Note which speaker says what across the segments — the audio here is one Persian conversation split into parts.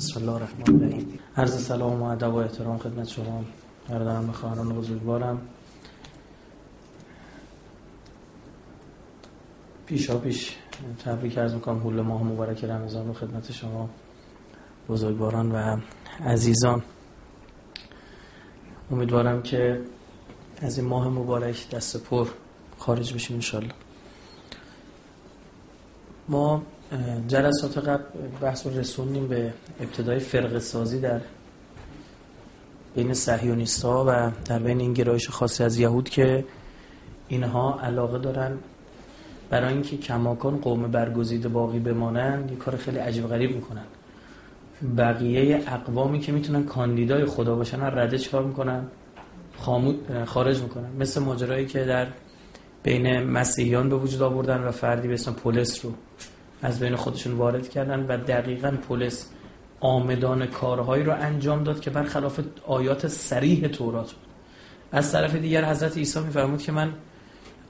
Speaker 1: بسم الله الرحمن الرحیم. عرض سلام و ادب و احترام خدمت شما. برادران و خواهران بزرگوارم. پیشا پیش تبریک عرض می‌کنم. حول ماه مبارک رمضان رو خدمت شما بزرگواران و عزیزان. امیدوارم که از این ماه مبارک دست پر خارج بشیم انشالله ما جلسات قبل بحث رسوندیم به ابتدای فرق سازی در بین ها و در بین این گرایش خاصی از یهود که اینها علاقه دارن برای اینکه کماکان قوم برگزیده باقی بمانن یه کار خیلی عجیب غریب می‌کنن. بقیه اقوامی که می‌تونن کاندیدای خدا باشن رده چکار می‌کنن؟ خارج می‌کنن. مثل ماجرایی که در بین مسیحیان به وجود آوردن و فردی به اسم پولس رو. از بین خودشون وارد کردن و دقیقا پولس آمدان کارهایی رو انجام داد که برخلاف آیات سریح تورات بود. از طرف دیگر حضرت عیسی میفرمود که من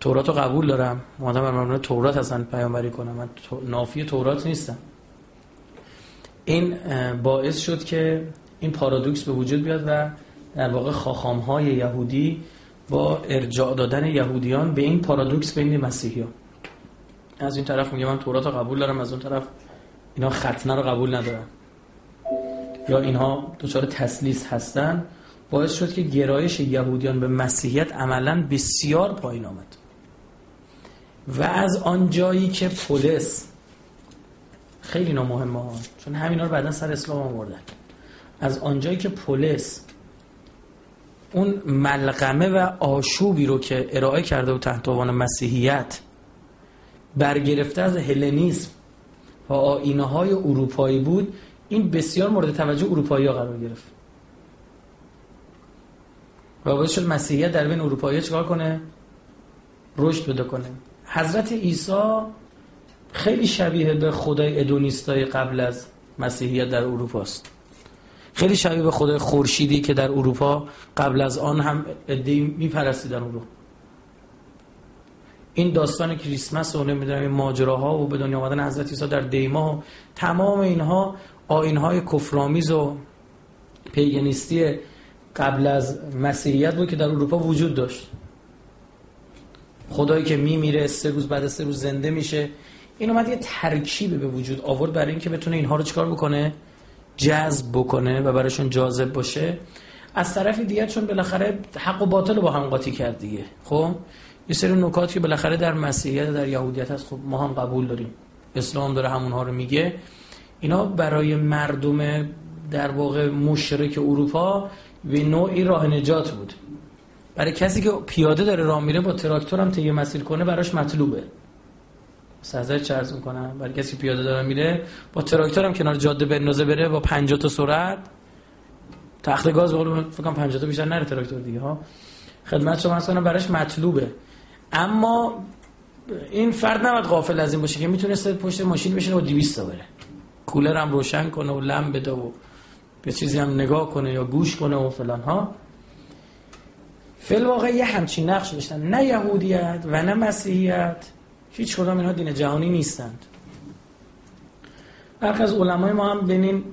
Speaker 1: تورات رو قبول دارم. مادم من تورات اصلا پیامبری کنم. من نافی تورات نیستم. این باعث شد که این پارادوکس به وجود بیاد و در واقع خاخام های یهودی با ارجاع دادن یهودیان به این پارادوکس بین مسیحیان. از این طرف میگه من تورات رو قبول دارم از اون طرف اینا ختنه رو قبول ندارم یا اینها دچار تسلیس هستن. باعث شد که گرایش یهودیان به مسیحیت عملا بسیار پایین آمد. و از آن جایی که پولس خیلی مهمه ها چون همینا رو بعدا سر اسلام آوردن. از آنجایی که پولس اون ملغمه و آشوبی رو که ارائه کرده و تحت عنوان مسیحیت برگرفته از هلنیسم. و آینه های اروپایی بود. این بسیار مورد توجه اروپایی ها قرار گرفت. و باید شد مسیحیت در بین اروپایی چکار کنه؟ رشد بده کنه. حضرت عیسی خیلی شبیه به خدای ادونیستای قبل از مسیحیت در اروپا است. خیلی شبیه به خدای خورشیدی که در اروپا قبل از آن هم ادعی میپرستیدن او رو این داستان کریسمس و نمی‌دونم این ماجراها و به دنیا آمدن حضرت عیسی در دیما و تمام اینها آینهای کفرآمیز و پیگنیستی قبل از مسیحیت بود که در اروپا وجود داشت. خدایی که میمیره سه روز بعد سه روز زنده میشه. این اومد یه ترکیب به وجود آورد برای اینکه بتونه اینها رو چیکار بکنه؟ جذب بکنه و براشون جاذب باشه. از طرف دیگه چون بالاخره حق و باطل رو با هم قاطی کرد دیگه. خب؟ یه سری نکاتی که بالاخره در مسیحیت در یهودیت هست. خب ما هم قبول داریم. اسلام داره همونها رو میگه. اینا برای مردم در واقع مشرک اروپا به نوعی راه نجات بود. برای کسی که پیاده داره راه میره با تراکتور هم طی مسیر کنه براش مطلوبه. سازه چرز می‌کنم برای کسی پیاده داره میره با تراکتور هم کنار جاده بندازه بره با 50 تا سرعت. تخت گاز بقول فکر کنم 50 تا بیشتر نره تراکتور دیگه ها. خدمت شما مثلا براش مطلوبه. اما این فرد نباید غافل از این باشه که می‌تونست پشت ماشین بشینه و 200 تا بره. کولر هم روشن کنه و لم بده و به چیزی هم نگاه کنه یا گوش کنه و فلان ها. فل واقع یه همچین نقش داشتن. نه یهودیت و نه مسیحیت. هیچ کدام اینها دین جهانی نیستند. برخی از علمای ما هم بین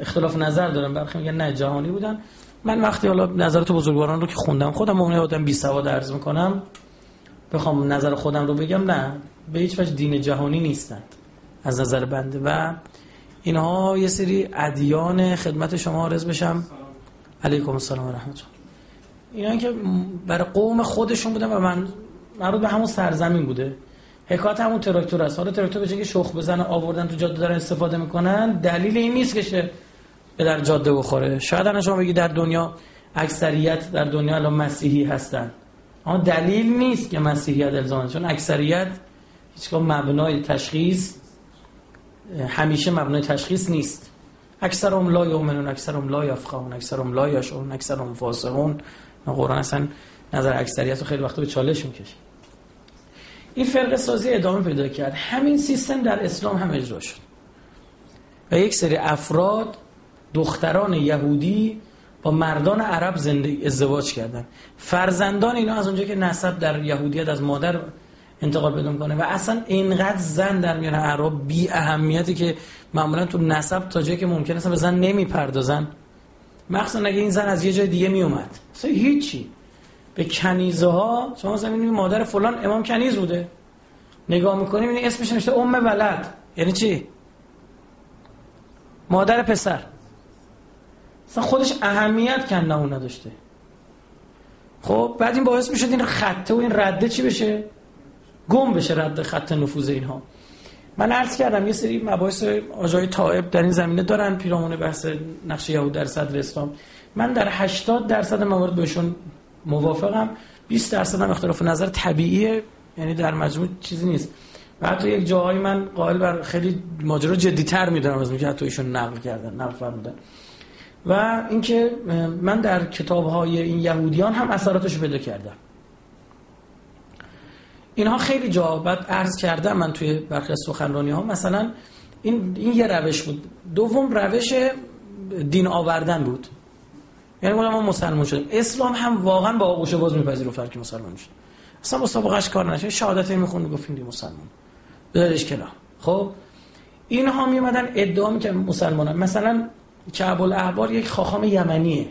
Speaker 1: اختلاف نظر دارن. برخی میگن نه جهانی بودن. من وقتی حالا نظرات بزرگواران رو که خوندم خودم اون آدم بی سواد عرض می‌کنم بخوام نظر خودم رو بگم نه. به هیچ وجه دین جهانی نیستند از نظر بنده و اینها یه سری ادیان خدمت شما عرض بشم. علیکم السلام و رحمت اینا که برای قوم خودشون بودن و من مربوط به همون سرزمین بوده. حکایت همون تراکتور است. حالا تراکتور به که شخ بزنه آوردن تو جاده دارن استفاده می‌کنن دلیل این نیست که به در جاده بخوره. شاید الان شما بگی در دنیا اکثریت در دنیا الان مسیحی هستن. اما دلیل نیست که مسیحیت الزامن چون اکثریت هیچگاه مبنای تشخیص همیشه مبنای تشخیص نیست. اکثرهم لا یؤمنون اکثرهم لا یفقهون اکثرهم لا یشعرون اکثرهم فاسقون. قرآن اصلا نظر اکثریت رو خیلی وقت به چالش می‌کشه. این فرق سازی ادامه پیدا کرد. همین سیستم در اسلام هم اجرا شد. و یک سری افراد دختران یهودی با مردان عرب زندگی ازدواج کردن. فرزندان اینا از اونجا که نسب در یهودیت از مادر انتقال پیدا کنه و اصلا اینقدر زن در میان عرب بی اهمیتی که معمولا تو نسب تا جایی که ممکن است به زن نمی‌پردازن. مخصوصا اگه این زن از یه جای دیگه می اومد اصلا هیچی. به کنیزه ها شما زمین مادر فلان امام کنیز بوده. نگاه می‌کنیم این اسمش نوشته ام ولد. یعنی چی؟ مادر پسر. اصلا خودش اهمیت کنه اون نداشته. خب بعد این باعث می‌شد این خطه و این رده چی بشه؟ گم بشه رد خط نفوذ اینها. من عرض کردم یه سری مباحث آجای طائب در این زمینه دارن پیرامون بحث نقش یهود در صدر اسلام. من در 80 درصد موارد بهشون موافقم 20 درصد هم اختلاف نظر طبیعیه یعنی در مجموع چیزی نیست. و حتی یک جاهایی من قائل بر خیلی ماجرا جدیتر می‌دونم از اینکه حتی ایشون نقل کردن نقل فرمودن. و اینکه من در کتاب های این یهودیان هم اثراتش پیدا کردم. اینها خیلی بعد عرض کردم من توی برخی از سخنرانی ها مثلا این, این یه روش بود. دوم روش دین آوردن بود. یعنی ما مسلمان شدیم اسلام هم واقعا با آغوش باز میپذیرفت که مسلمان شد. اصلا مسابقهش کار نشه شهادت می‌خوند گفتیم مسلمان. بذارش کلا خب؟ اینها میمدن ادعا می‌کنن مسلمانان. مثلا کعب الاحبار یک خاخام یمنیه.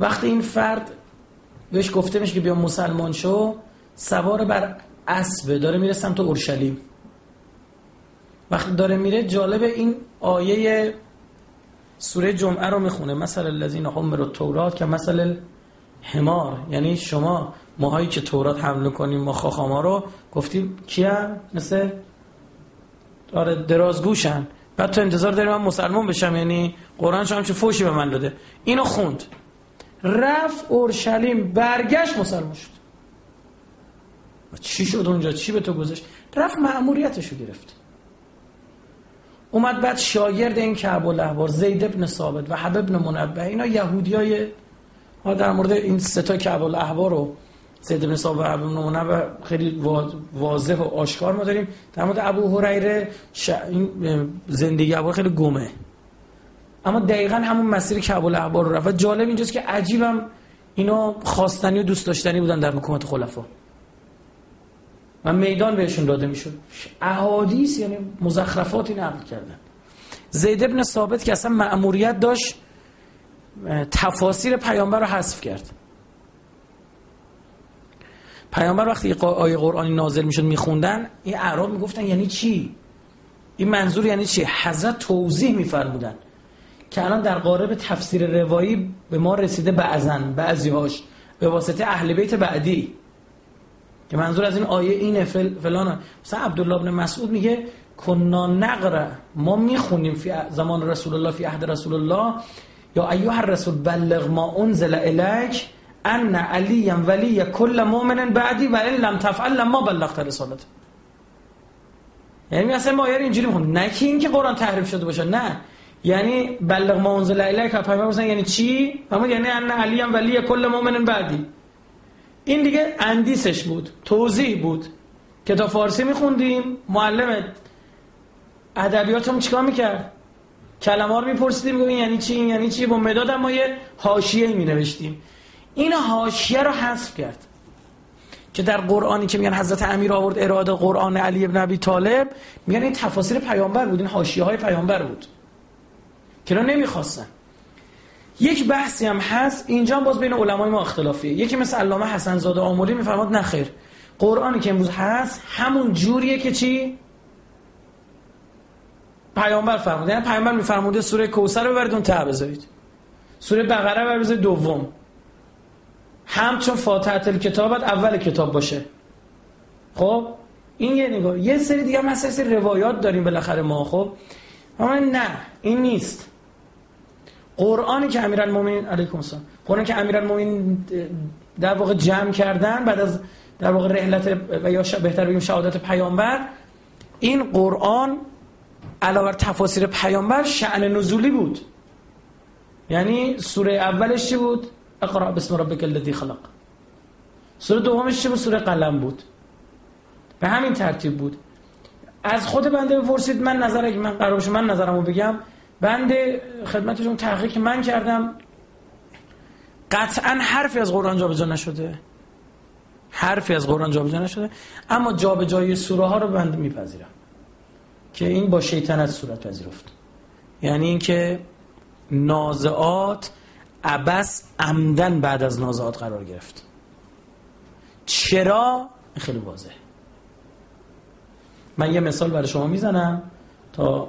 Speaker 1: وقتی این فرد بهش گفته میشه که بیا مسلمان شو سوار بر اسب داره میره سمت اورشلیم. وقتی داره میره جالب این آیه سوره جمعه رو می‌خونه. مثل الذین حملوا التورات که مثل حمار یعنی شما ماهایی که تورات حمل کنیم ما خاخاما رو گفتیم کیم مثل؟ آره درازگوشن. بعد تو انتظار داری من مسلمان بشم؟ یعنی قرآن شما چه فوشی به من داده. اینو خوند. رفت اورشلیم برگشت مسلمان شد. چی شد اونجا؟ چی به تو گذاشت؟ رفت مأموریتش رو گرفت. اومد بعد شاگرد این کعب الاحبار زید ابن ثابت و حبب ابن منبه اینا یهودیای ها در مورد این سه تا کعب الاحبار رو زید ابن ثابت و ابن منبه خیلی واضح و آشکار ما داریم. در مورد ابو هریره ش... این زندگی ابو خیلی گمه. اما دقیقا همون مسیر کعب الاحبار رو رفت. جالب اینجاست که عجیبم اینا خواستنی و دوست داشتنی بودن در حکومت خلفا. و میدان بهشون داده می‌شد. احادیث یعنی مزخرفاتی نقل کردن. زید ابن ثابت که اصلا مأموریت داشت تفاسیر پیامبر رو حذف کرد. پیامبر وقتی آیه قرآنی نازل می‌شد میخوندن این اعراب می‌گفتن یعنی چی؟ این منظور یعنی چی؟ حضرت توضیح میفرمودن که الان در قارب تفسیر روایی به ما رسیده بعضن بعضیهاش به واسطه اهل بیت بعدی. که منظور از این آیه اینه فل فلان مثلا عبدالله ابن مسعود میگه کنا نقره ما می‌خونیم فی زمان رسول الله فی عهد رسول الله یا ایها الرسول بلغ ما انزل الیک. ان علی ولی کل مؤمن بعدی و ان لم تفعل لما بلغت رسالت یعنی اصلا ما اینجوری می‌خونیم. نه که اینکه قرآن تحریف شده باشه نه. یعنی بلغ ما انزل الیک پیامبر یعنی چی؟ یعنی ان علی ولی کل مؤمن بعدی این دیگه اندیسش بود توضیح بود. که تا فارسی میخوندیم معلم ادبیات هم چیکار می‌کرد؟ کلمه رو میپرسیدیم این یعنی چی یعنی چی؟ با مداد ما یه حاشیه می نوشتیم این حاشیه رو حذف کرد. که در قرآنی که میگن حضرت امیر آورد اراده قرآن علی ابن ابی طالب میگن این تفاسیر پیامبر بود این حاشیه های پیامبر بود. که رو نمی‌خواستن. یک بحثی هم هست اینجا باز بین علمای ما اختلافیه. یکی مثل علامه حسن زاده آموری میفرماد نه خیر. قرآنی که امروز هست همون جوریه که چی؟ پیامبر فرموده یعنی پیامبر میفرموده سوره کوثر رو ببرید اون ته بذارید. سوره بقره بذارید دوم. هم چون فاتحه کتابت اول کتاب باشه. خب؟ این یه نگاه یه سری دیگه هم سری روایات داریم بالاخره ما خب؟ اما نه این نیست. قرآنی که امیرالمومنین علیکم السلام. قرآنی که امیرالمومنین در واقع جمع کردن بعد از در واقع رحلت و یا بهتر بگیم شهادت پیامبر این قرآن علاوه بر تفاسیر پیامبر شأن نزولی بود. یعنی سوره اولش چی بود؟ اقرا بسم ربک الذی خلق. سوره دومش بود سوره قلم بود. به همین ترتیب بود. از خود بنده بپرسید من نظر من قرار من نظرمو بگم. بنده خدمتشون تحقیق من کردم. قطعا حرفی از قرآن جا نشده. حرفی از قرآن جابجا نشده. اما جابجایی سوره ها رو بنده میپذیرم که این با شیطنت صورت پذیرفت. یعنی اینکه نازعات عبس عمدن بعد از نازعات قرار گرفت. چرا؟ خیلی واضح من یه مثال برای شما می‌زنم تا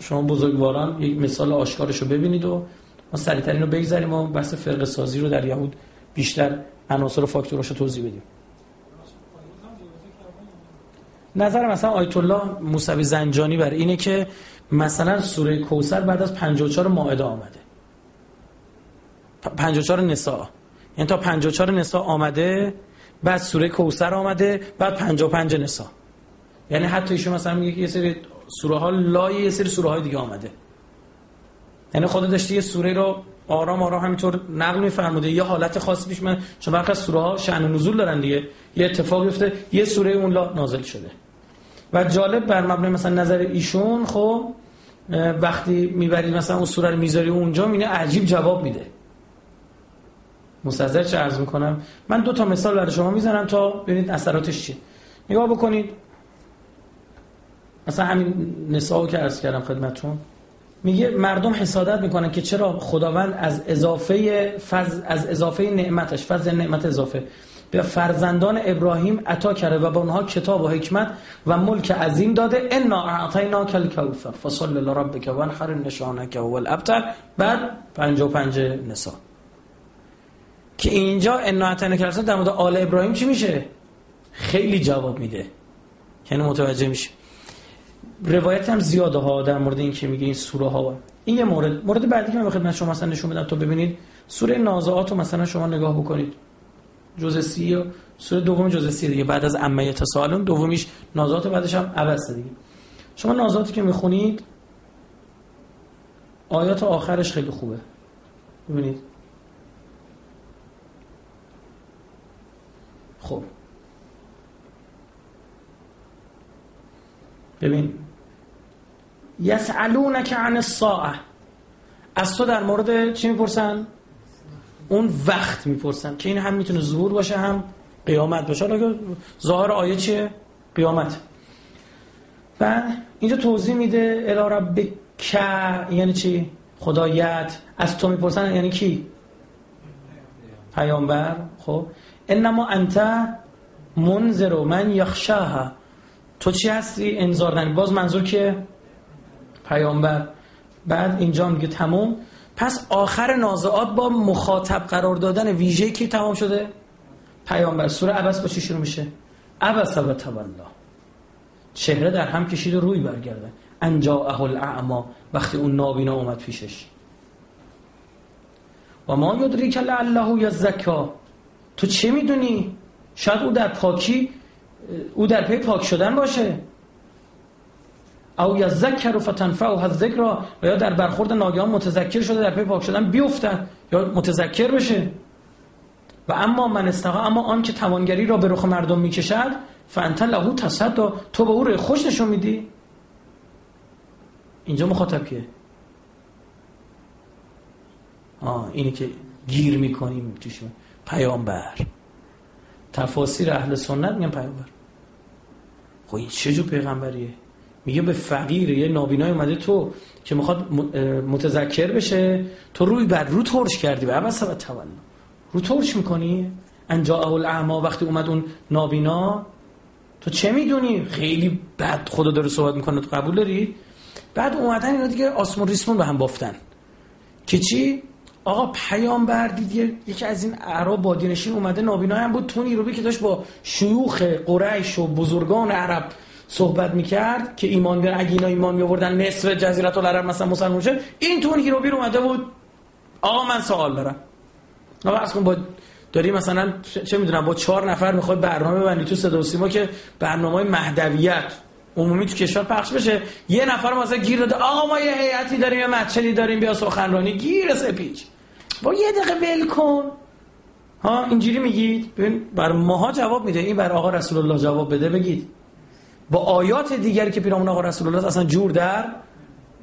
Speaker 1: شما بزرگواران یک مثال آشکارش رو ببینید و ما سریعتر رو بگذاریم و بحث فرق سازی رو در یهود بیشتر عناصر و فاکتوراش رو توضیح بدیم. نظر مثلا آیت الله موسوی زنجانی بر اینه که مثلا سوره کوسر بعد از 54 ماعده آمده. 54 نساء. یعنی تا 54 نساء آمده بعد سوره کوسر آمده بعد 55 نساء. یعنی حتی ایشون مثلا میگه یه سری سوره ها لای یه سری سوره های دیگه آمده. یعنی خود داشته یه سوره رو آرام آرام همینطور نقل میفرموده. یه حالت خاصی پیش من چون برخی از سوره ها شأن نزول دارن دیگه. یه اتفاق افته یه سوره اون لا نازل شده. و جالب بر مبنای مثلا نظر ایشون خب وقتی می‌برید مثلا اون سوره رو می‌ذاری اونجا اینه عجیب جواب میده. مستظر چه عرض می‌کنم؟ من دو تا مثال برای شما می‌زنم تا ببینید اثراتش چیه. نگاه بکنید. مثلا همین نساء که عرض کردم خدمتتون. میگه مردم حسادت می‌کنن که چرا خداوند از اضافه فز از اضافه نعمتش فضل نعمت اضافه. به فرزندان ابراهیم عطا کرده و به اونها کتاب و حکمت و ملک عظیم داده. انا اعطینا کل کوثر فصل لربک وانحر نشانک هو الابتر. بعد 55 نساء که اینجا انا اعطینا کل در مورد آل ابراهیم چی میشه؟ خیلی جواب میده. یعنی متوجه میشه. روایت هم زیاده ها در مورد این که میگه این سوره ها. این یه مورد. مورد بعدی که من بخدمت شما مثلا نشون بدم تا ببینید. سوره نازعات رو مثلا شما نگاه بکنید. جزء سی و سوره دوم جزء سی دیگه. بعد از عمه تسالون دومیش نازعات بعدش هم عبس دیگه. شما نازعاتی که می‌خونید آیات آخرش خیلی خوبه. ببینید. خب. ببین یسالونک عن الساعه از تو در مورد چی می‌پرسن؟ اون وقت می‌پرسن که این هم می‌تونه ظهور باشه هم قیامت باشه. حالا ظاهر آیه چیه؟ قیامت. و اینجا توضیح میده الی ربک یعنی چی؟ خدایت. از تو می‌پرسن یعنی کی؟ پیامبر. خب. انما انت منذر من یخشاها. تو چی هستی؟ انذار دنی باز منظور که پیامبر. بعد اینجا میگه تموم. پس آخر نازعات با مخاطب قرار دادن ویژه کی تمام شده؟ پیامبر. سوره عبس با چی شروع میشه؟ عبس و تولا. چهره در هم کشید و روی برگرده. انجا اهل اعما وقتی اون نابینا اومد پیشش. و ما یدریک لعله یزکا. تو چه می‌دونی؟ شاید او در پاکی او در پی پاک شدن باشه. او یذکر فتنفعه الذکر و یا در برخورد ناگهان متذکر شده در پی پاک شدن بیفتن یا متذکر بشه. و اما من استقا اما آن که توانگری را به رخ مردم می‌کشد فانت له تصد تو به او رو خوش نشون میدی. اینجا مخاطب کیه؟ آه اینی که گیر می‌کنیم توش پیامبر. تفاسیر اهل سنت میگن پیامبر. خب این چه جو پیغمبریه؟ میگه به فقیر یه نابینای اومده تو که می‌خواد متذکر بشه. تو روی بر رو ترش کردی. و اول سبت تولا رو ترش می‌کنی؟ انجا اول اعما وقتی اومد اون نابینا تو چه می‌دونی؟ خیلی بد خدا داره صحبت می‌کنه. تو قبول داری؟ بعد اومدن اینا دیگه آسمون ریسمون به هم بافتن. که چی؟ آقا پیامبر دید یکی از این عرب بادینشین اومده نابینا هم بود. تونی رو که داشت با شیوخ قریش و بزرگان عرب صحبت می‌کرد که ایمان بیان اگه اینا ایمان میوردن نصف جزیره العرب مثلا مسلمان شد این تون هیروبیر اومده بود. آقا من سوال دارم. آقا از با داری مثلا چه می‌دونم با چهار نفر می‌خوای برنامه بندی تو صدا و سیما که برنامه مهدویت عمومی تو کشور پخش بشه. یه نفر مثلا گیر داده آقا ما یه هیئتی داریم یه مچلی داریم بیا سخنرانی. گیر سپیچ با یه دقیقه ول کن. ها اینجوری میگید؟ ببین بر ماها جواب میده. این بر آقا رسول الله جواب بده بگید. با آیات دیگری که پیرامون آقا رسول الله اصلا جور در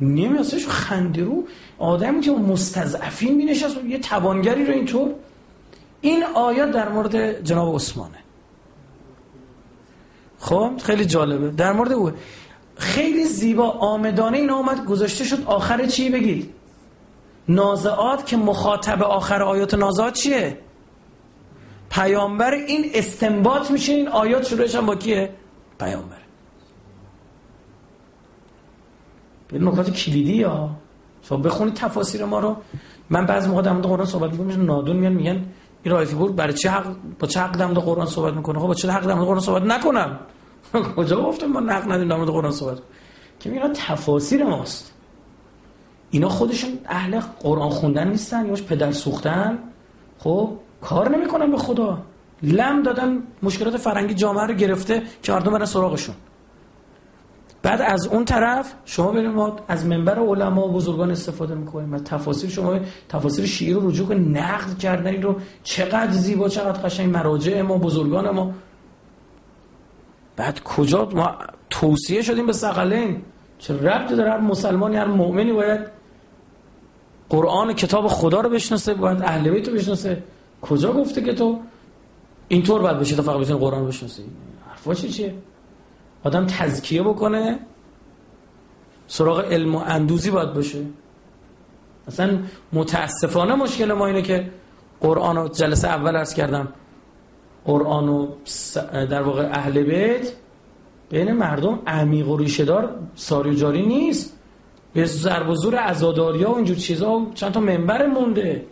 Speaker 1: نمیاد. خنده خندرو آدمی که مستضعفین مینشست یه توانگری رو اینطور. این آیات در مورد جناب عثمانه. خب خیلی جالبه. در مورد او. خیلی زیبا آمدانه این آمد گذاشته شد. آخر چی بگید؟ نازعات که مخاطب آخر آیات نازعات چیه؟ پیامبر این استنباط میشه این آیات شروعش هم با کیه؟ پیامبر. به نکات کلیدی یا شما بخونید تفاسیر ما رو. من بعضی موقع در مورد قرآن صحبت می‌کنم نادون میان میگن این رایفی بود برای چه حق با چه حق در قرآن صحبت می‌کنه؟ خب با چه حق در قرآن صحبت نکنم. کجا گفتم ما نقد ندیم در قرآن صحبت؟ که اینا تفاسیر ماست. اینا خودشون اهل قرآن خوندن نیستن یاش پدر سوختن. خب کار نمی‌کنن به خدا. لم دادن مشکلات فرنگی جامعه رو گرفته که مردم برن سراغشون. بعد از اون طرف شما بریم ما از منبر علما و بزرگان استفاده می‌کنیم. از تفاسیر شما تفاسیر شیعه رو رجوع نقد کردن این رو. چقدر زیبا چقدر قشنگ مراجع ما بزرگان ما. بعد کجا ما توصیه شدیم به سقلین چه ربطی داره؟ هر مسلمانی هر مؤمنی باید قرآن کتاب خدا رو بشناسه باید اهل بیت رو بشناسه. کجا گفته که تو اینطور باید بشه تا فقط بتونی قرآن رو بشناسی؟ حرفا چی چیه؟ آدم تزکیه بکنه سراغ علم و اندوزی باید باشه. اصلا متاسفانه مشکل ما اینه که قرآن رو جلسه اول ارز کردم. قرآن و در واقع اهل بیت بین مردم عمیق و ریشهدار ساری جاری نیست. به ضرب و زور عزاداریا و اینجور چیزا چند تا منبر مونده.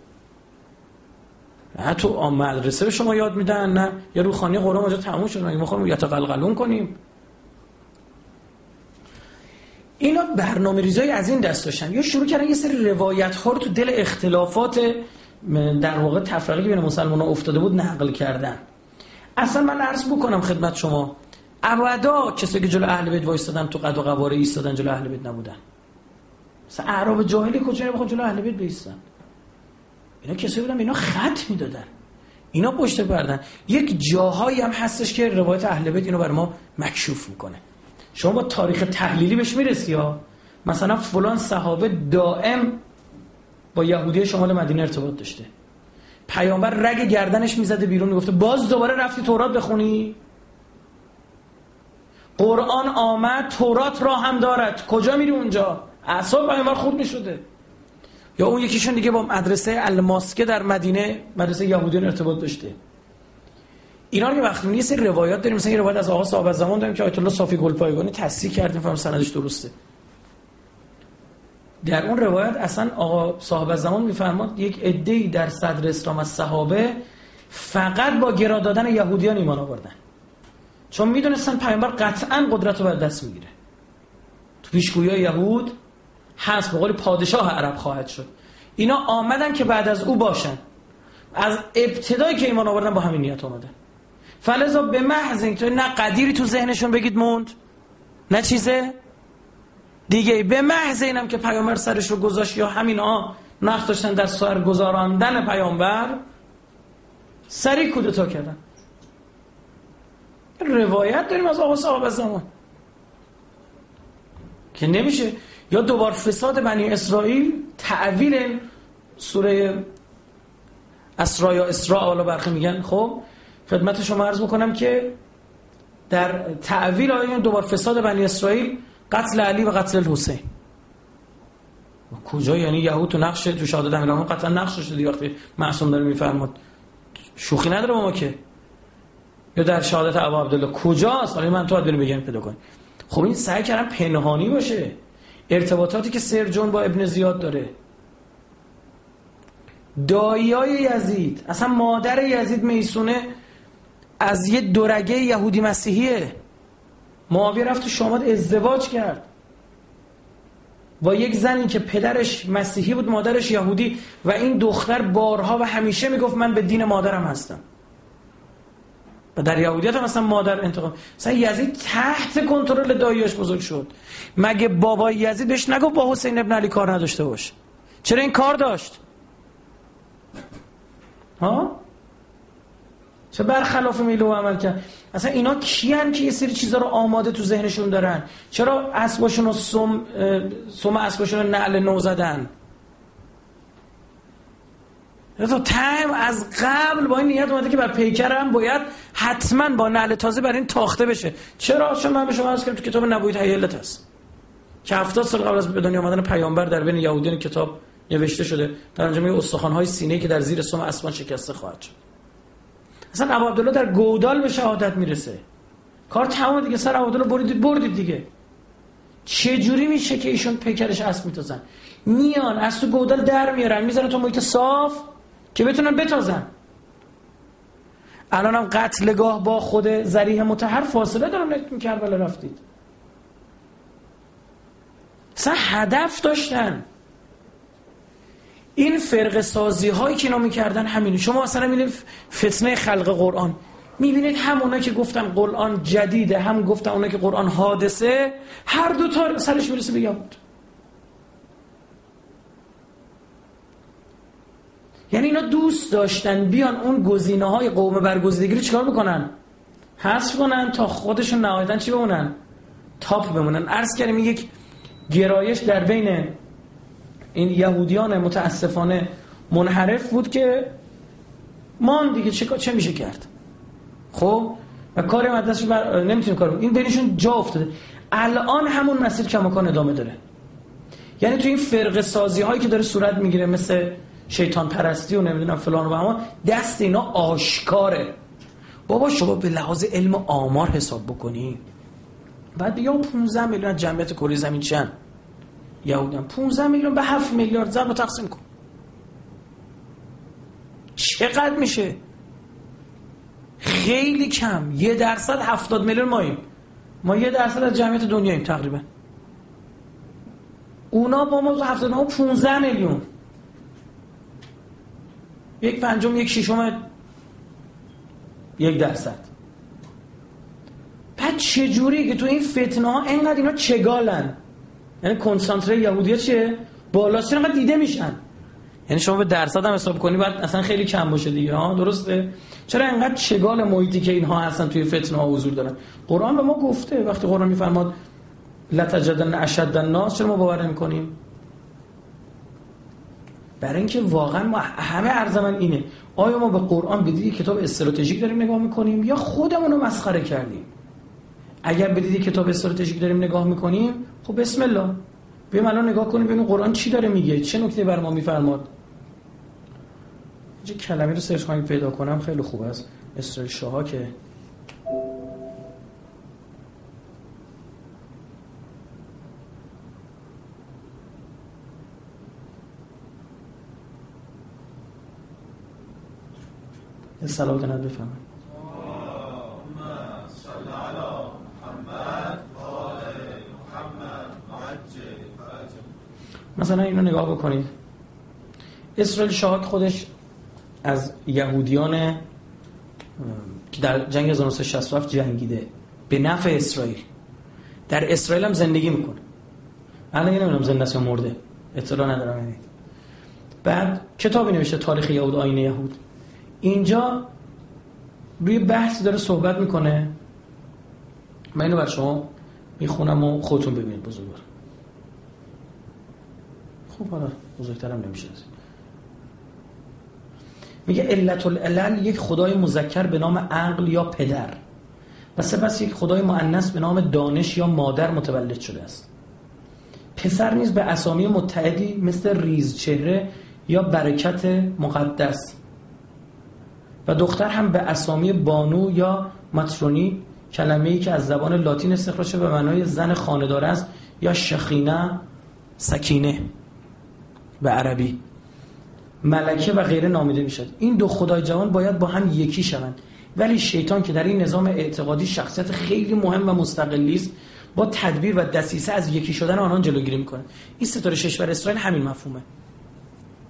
Speaker 1: نه تو مدرسه به شما یاد میدن نه یا روخانی قرآن اونجا تموم شد ما خواهیم یتقلقلون کنیم؟ اینا برنامه ریزای از این دست داشتن. یا شروع کردن یه سری روایت ها رو تو دل اختلافات در واقع تفرقی بین مسلمان ها افتاده بود نقل کردن. اصلا من عرض بکنم خدمت شما ابدا کسی که جلو اهل بیت وایستادن تو قد و قواره ایستادن جلو اهل بیت نبودن. مثلا اعراب جاهلی کجا نمی‌خواد جلو اهل بیت بیستن. اینا کسی بودن اینا خط می‌دادن. اینا پشت بردن یک جاهایی هم هستش که روایت اهل بیت اینو بر ما مکشوف می‌کنه. شما با تاریخ تحلیلی بهش می‌رسی ها مثلا فلان صحابه دائم با یهودی شمال مدینه ارتباط داشته. پیامبر رگ گردنش می‌زده بیرون می‌گفته باز دوباره رفتی تورات بخونی. قرآن آمد تورات را هم دارد. کجا میری اونجا؟ اعصاب پیامبر خود می‌شده. یا اون یکیشون دیگه با مدرسه الماسکه در مدینه مدرسه یهودیان ارتباط داشته. اینا رو وقتی یه سری روایات داریم. مثلا یه روایت از آقا صاحب زمان داریم که آیت الله صافی گلپایگانی تصحیح کردیم فهم سندش درسته. در اون روایت اصلا آقا صاحب زمان میفرماد یک عده‌ای در صدر اسلام از صحابه فقط با گرا دادن یهودیان ایمان آوردن. چون می‌دونستن پیامبر قطعا قدرت رو بر دست می‌گیره. تو پیشگویی یهود هست به قول پادشاه عرب خواهد شد. اینا آمدن که بعد از او باشن. از ابتدایی که ایمان آوردن با همین نیت آمدن فلزا به محض اینکه نه قدیری تو ذهنشون بگید موند نه چیزه؟ دیگه به محض اینم که پیامبر سرش رو گذاشت یا همین ها نقش داشتن در سر گذاراندن پیامبر سری کودتا کردن. روایت داریم از آقا صاحب زمان. که نمیشه یا دوبار فساد بنی اسرائیل تعویل سوره اسرا یا اسراء حالا برخی میگن. خب خدمت شما عرض بکنم که در تعویل آیه دوبار فساد بنی اسرائیل قتل علی و قتل الحسین. کجا؟ یعنی یهود تو نقش تو شهادت امیران قطعا نقش دیگه وقتی معصوم داره میفرماد. شوخی نداره با ما که. یا در شهادت ابو عبدالله. کجاست؟ حالا من تو باید بگم پیدا کن. خب این سعی کردن پنهانی باشه. ارتباطاتی که سرجون با ابن زیاد داره. دایای یزید اصلا مادر یزید میسونه از یه دورگه یهودی مسیحیه. معاویه رفت تو شامات ازدواج کرد. با یک زنی که پدرش مسیحی بود مادرش یهودی و این دختر بارها و همیشه می‌گفت من به دین مادرم هستم. و در یهودیت هم مثلا مادر انتقام مثلا یزید تحت کنترل داییاش بزرگ شد. مگه بابای یزید بهش نگفت با حسین ابن علی کار نداشته باش چرا این کار داشت؟ ها؟ چه برخلاف میلو عمل کرد؟ اصلا اینا کیان که یه سری چیزا رو آماده تو ذهنشون دارن؟ چرا اسباشون رو سم سم اسباشون رو نعل نو زدن؟ تا تایم از قبل با این نیت اومده که بر پیکرم باید حتما با نعل تازه بر این تاخته بشه. چرا؟ چون من به شما عرض کردم تو کتاب نبوی حیلت هست. که 70 سال قبل از به دنیا آمدن پیامبر در بین یهودیان کتاب نوشته شده در انجام های سینه که در زیر سم اسمان شکسته خواهد شد. اصلا ابو عبدالله در گودال به شهادت می‌رسه. کار تمام دیگه سر ابو عبدالله بردید بردید دیگه. چه جوری میشه که ایشون پیکرش اسب میتازن؟ میان از تو گودال در میارن می‌ذارن تو محیط صاف. که بتونن بتازن. الانم قتلگاه با خود زریح متحر فاصله دارم نتون کربلا رفتید. اصلا هدف داشتن. این فرق سازی هایی که اینا می‌کردن همینه. شما مثلا می‌بینید فتنه خلق قرآن. می‌بینید هم اونا که گفتن قرآن جدیده هم گفتن اونا که قرآن حادثه هر دو تا سرش می‌رسه به یهود یعنی اینا دوست داشتن بیان اون گزینه های قوم برگزیدگی رو چیکار بکنن؟ حذف کنن تا خودشون نهایتا چی بمونن؟ تاپ بمونن. عرض کردیم یک گرایش در بین این یهودیان متاسفانه منحرف بود که مان دیگه چه, چه میشه کرد؟ خب؟ و کار مدرسش بر... نمی‌تونیم کار این بینشون جا افتاده. الان همون مسیر کماکان ادامه داره. یعنی تو این فرق سازی هایی که داره صورت می‌گیره مثل شیطان پرستی و نمی‌دونم فلان و همان دست اینا آشکاره. بابا شما به لحاظ علم آمار حساب بکنی. بعد بگم 15 میلیون جمعیت کره زمین چند یهودیان 15 میلیون به 7 میلیارد ضرب تقسیم کن. چقدر میشه؟ خیلی کم. یه درصد هفتاد میلیون ماییم. ما یه درصد از جمعیت دنیاییم تقریبا. اونا با ما هفتاد ما 15 میلیون. یک پنجم یک ششم یک درصد. بعد چجوری که تو این فتنه ها اینقدر اینا چگالن؟ یعنی کنسانتره یهودی چیه؟ بالاست چرا دیده میشن. یعنی شما به درصد هم حساب کنی بعد اصلا خیلی کم باشه دیگه. ها درسته. چرا انقدر چگال محیطی که اینها هستن توی فتنه ها حضور دارن؟ قرآن به ما گفته وقتی قرآن میفرماد لتجدن اشد الناس. چرا ما باور برای اینکه واقعا ما همه عرض اینه. آیا ما به قرآن بدید کتاب استراتژیک داریم نگاه می‌کنیم یا خودمون رو مسخره کردیم؟ اگر بدید کتاب استراتژیک داریم نگاه می‌کنیم خب بسم الله. بیایم الان نگاه کنیم ببینیم قرآن چی داره میگه؟ چه نکته بر ما میفرماد؟ یه کلمه رو سرچ کنیم پیدا کنم. خیلی خوب است. اسرائیل که صلوات نت بفهمم مثلا اینو نگاه بکنید. اسرائیل شاهد خودش از یهودیان که در جنگ 1967 جنگیده. به نفع اسرائیل. در اسرائیل هم زندگی می‌کنه. الان نمی‌دونم زنده یا مرده. اطلاع ندارم. بعد کتابی نوشته تاریخ یهود آینه یهود. اینجا روی بحث داره صحبت می‌کنه. من اینو بر شما می‌خونم و خودتون ببینید بزرگوار. خب حالا بزرگترم نمیشه میگه علت العلل یک خدای مذکر به نام عقل یا پدر. و سپس یک خدای مؤنث به نام دانش یا مادر متولد شده است. پسر نیز به اسامی متعدی مثل ریز چهره یا برکت مقدس و دختر هم به اسامی بانو یا مترونی کلمه ای که از زبان لاتین استخراج شده به معنای زن خاندار است یا شخینه سکینه به عربی. ملکه و غیره نامیده می‌شد. این دو خدای جوان باید با هم یکی شوند. ولی شیطان که در این نظام اعتقادی شخصیت خیلی مهم و مستقلی است با تدبیر و دسیسه از یکی شدن آنان جلوگیری می‌کنه این ستاره شش اسرائیل همین مفهومه.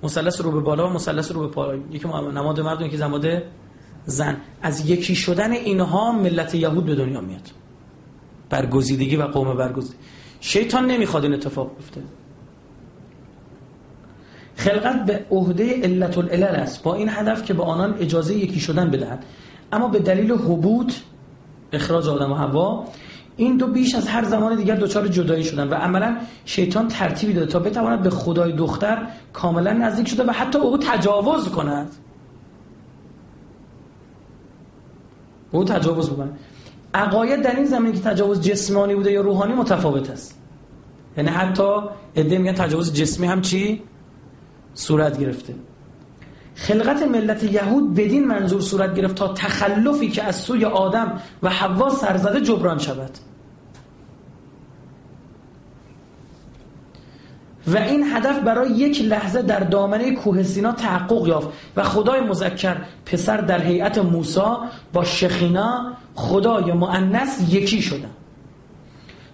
Speaker 1: مثلث رو به بالا و مثلث رو به پایین یکی نماد مرد یکی نماد زن. از یکی شدن اینها ملت یهود به دنیا میاد. برگزیدگی و قوم برگزیدگی شیطان نمی‌خواد این اتفاق بیفته. خلقت به عهده علت العلل است. با این هدف که به آنان اجازه یکی شدن بدهد. اما به دلیل حبوط اخراج آدم و هوا این دو بیش از هر زمان دیگر دچار جدایی شدن و عملا شیطان ترتیبی داده تا بتواند به خدای دختر کاملا نزدیک شده و حتی او تجاوز کند. او تجاوز بکنه. عقاید در این زمینی که تجاوز جسمانی بوده یا روحانی متفاوت است. یعنی حتی ادعا میگن تجاوز جسمی هم چی؟ صورت گرفته. خلقت ملت یهود بدین منظور صورت گرفت تا تخلفی که از سوی آدم و حوا سرزده جبران شود. و این هدف برای یک لحظه در دامنه کوه سینا تحقق یافت و خدای مذکر پسر در هیئت موسی با شخینا خدای مؤنث یکی شدن.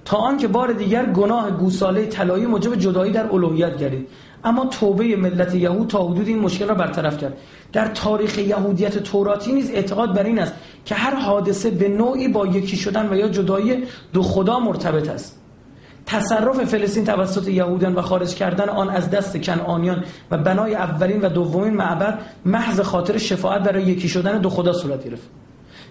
Speaker 1: تا آنکه بار دیگر گناه گوساله طلایی موجب جدایی در الوهیت گردید اما توبه ملت یهود تا حدود این مشکل را برطرف کرد. در تاریخ یهودیت توراتی نیز اعتقاد بر این است که هر حادثه به نوعی با یکی شدن و یا جدایی دو خدا مرتبط است. تصرف فلسطین توسط یهودیان و خارج کردن آن از دست کنعانیان و بنای اولین و دومین معبد محض خاطر شفاعت برای یکی شدن دو خدا صورت گرفت.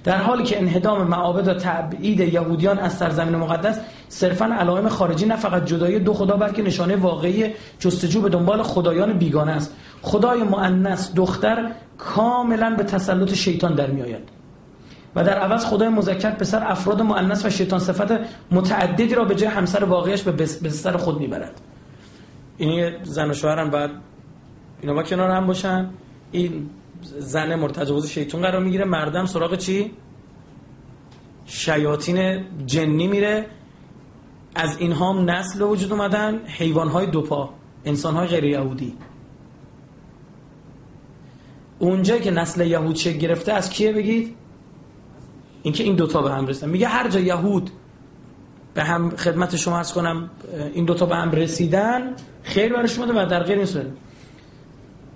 Speaker 1: در حالی که انهدام معابد و تبعید یهودیان از سرزمین مقدس صرفا علائم خارجی نه فقط جدای دو خدا بلکه نشانه واقعی جستجو به دنبال خدایان بیگانه است. خدای مؤنث دختر کاملا به تسلط شیطان در میآید. و در عوض خدای مذکر پسر افراد مؤنث و شیطان صفت متعددی را به جای همسر واقعیش به بستر خود می‌برد. این زن و شوهرم بعد اینا با کنار هم باشن. این زن مرتجوز شیطان قرار می‌گیره. مردم سراغ چی؟ شیاطین جنی میره. از اینها هم نسل وجود اومدن. حیوانهای دوپا انسانهای غیر یهودی. اونجایی که نسل یهود شکل گرفته از کیه بگید؟ اینکه این دوتا به هم رسیدن. میگه هر جا یهود به هم خدمت شما ارز کنم این دوتا به هم رسیدن خیر برای شما و در غیر این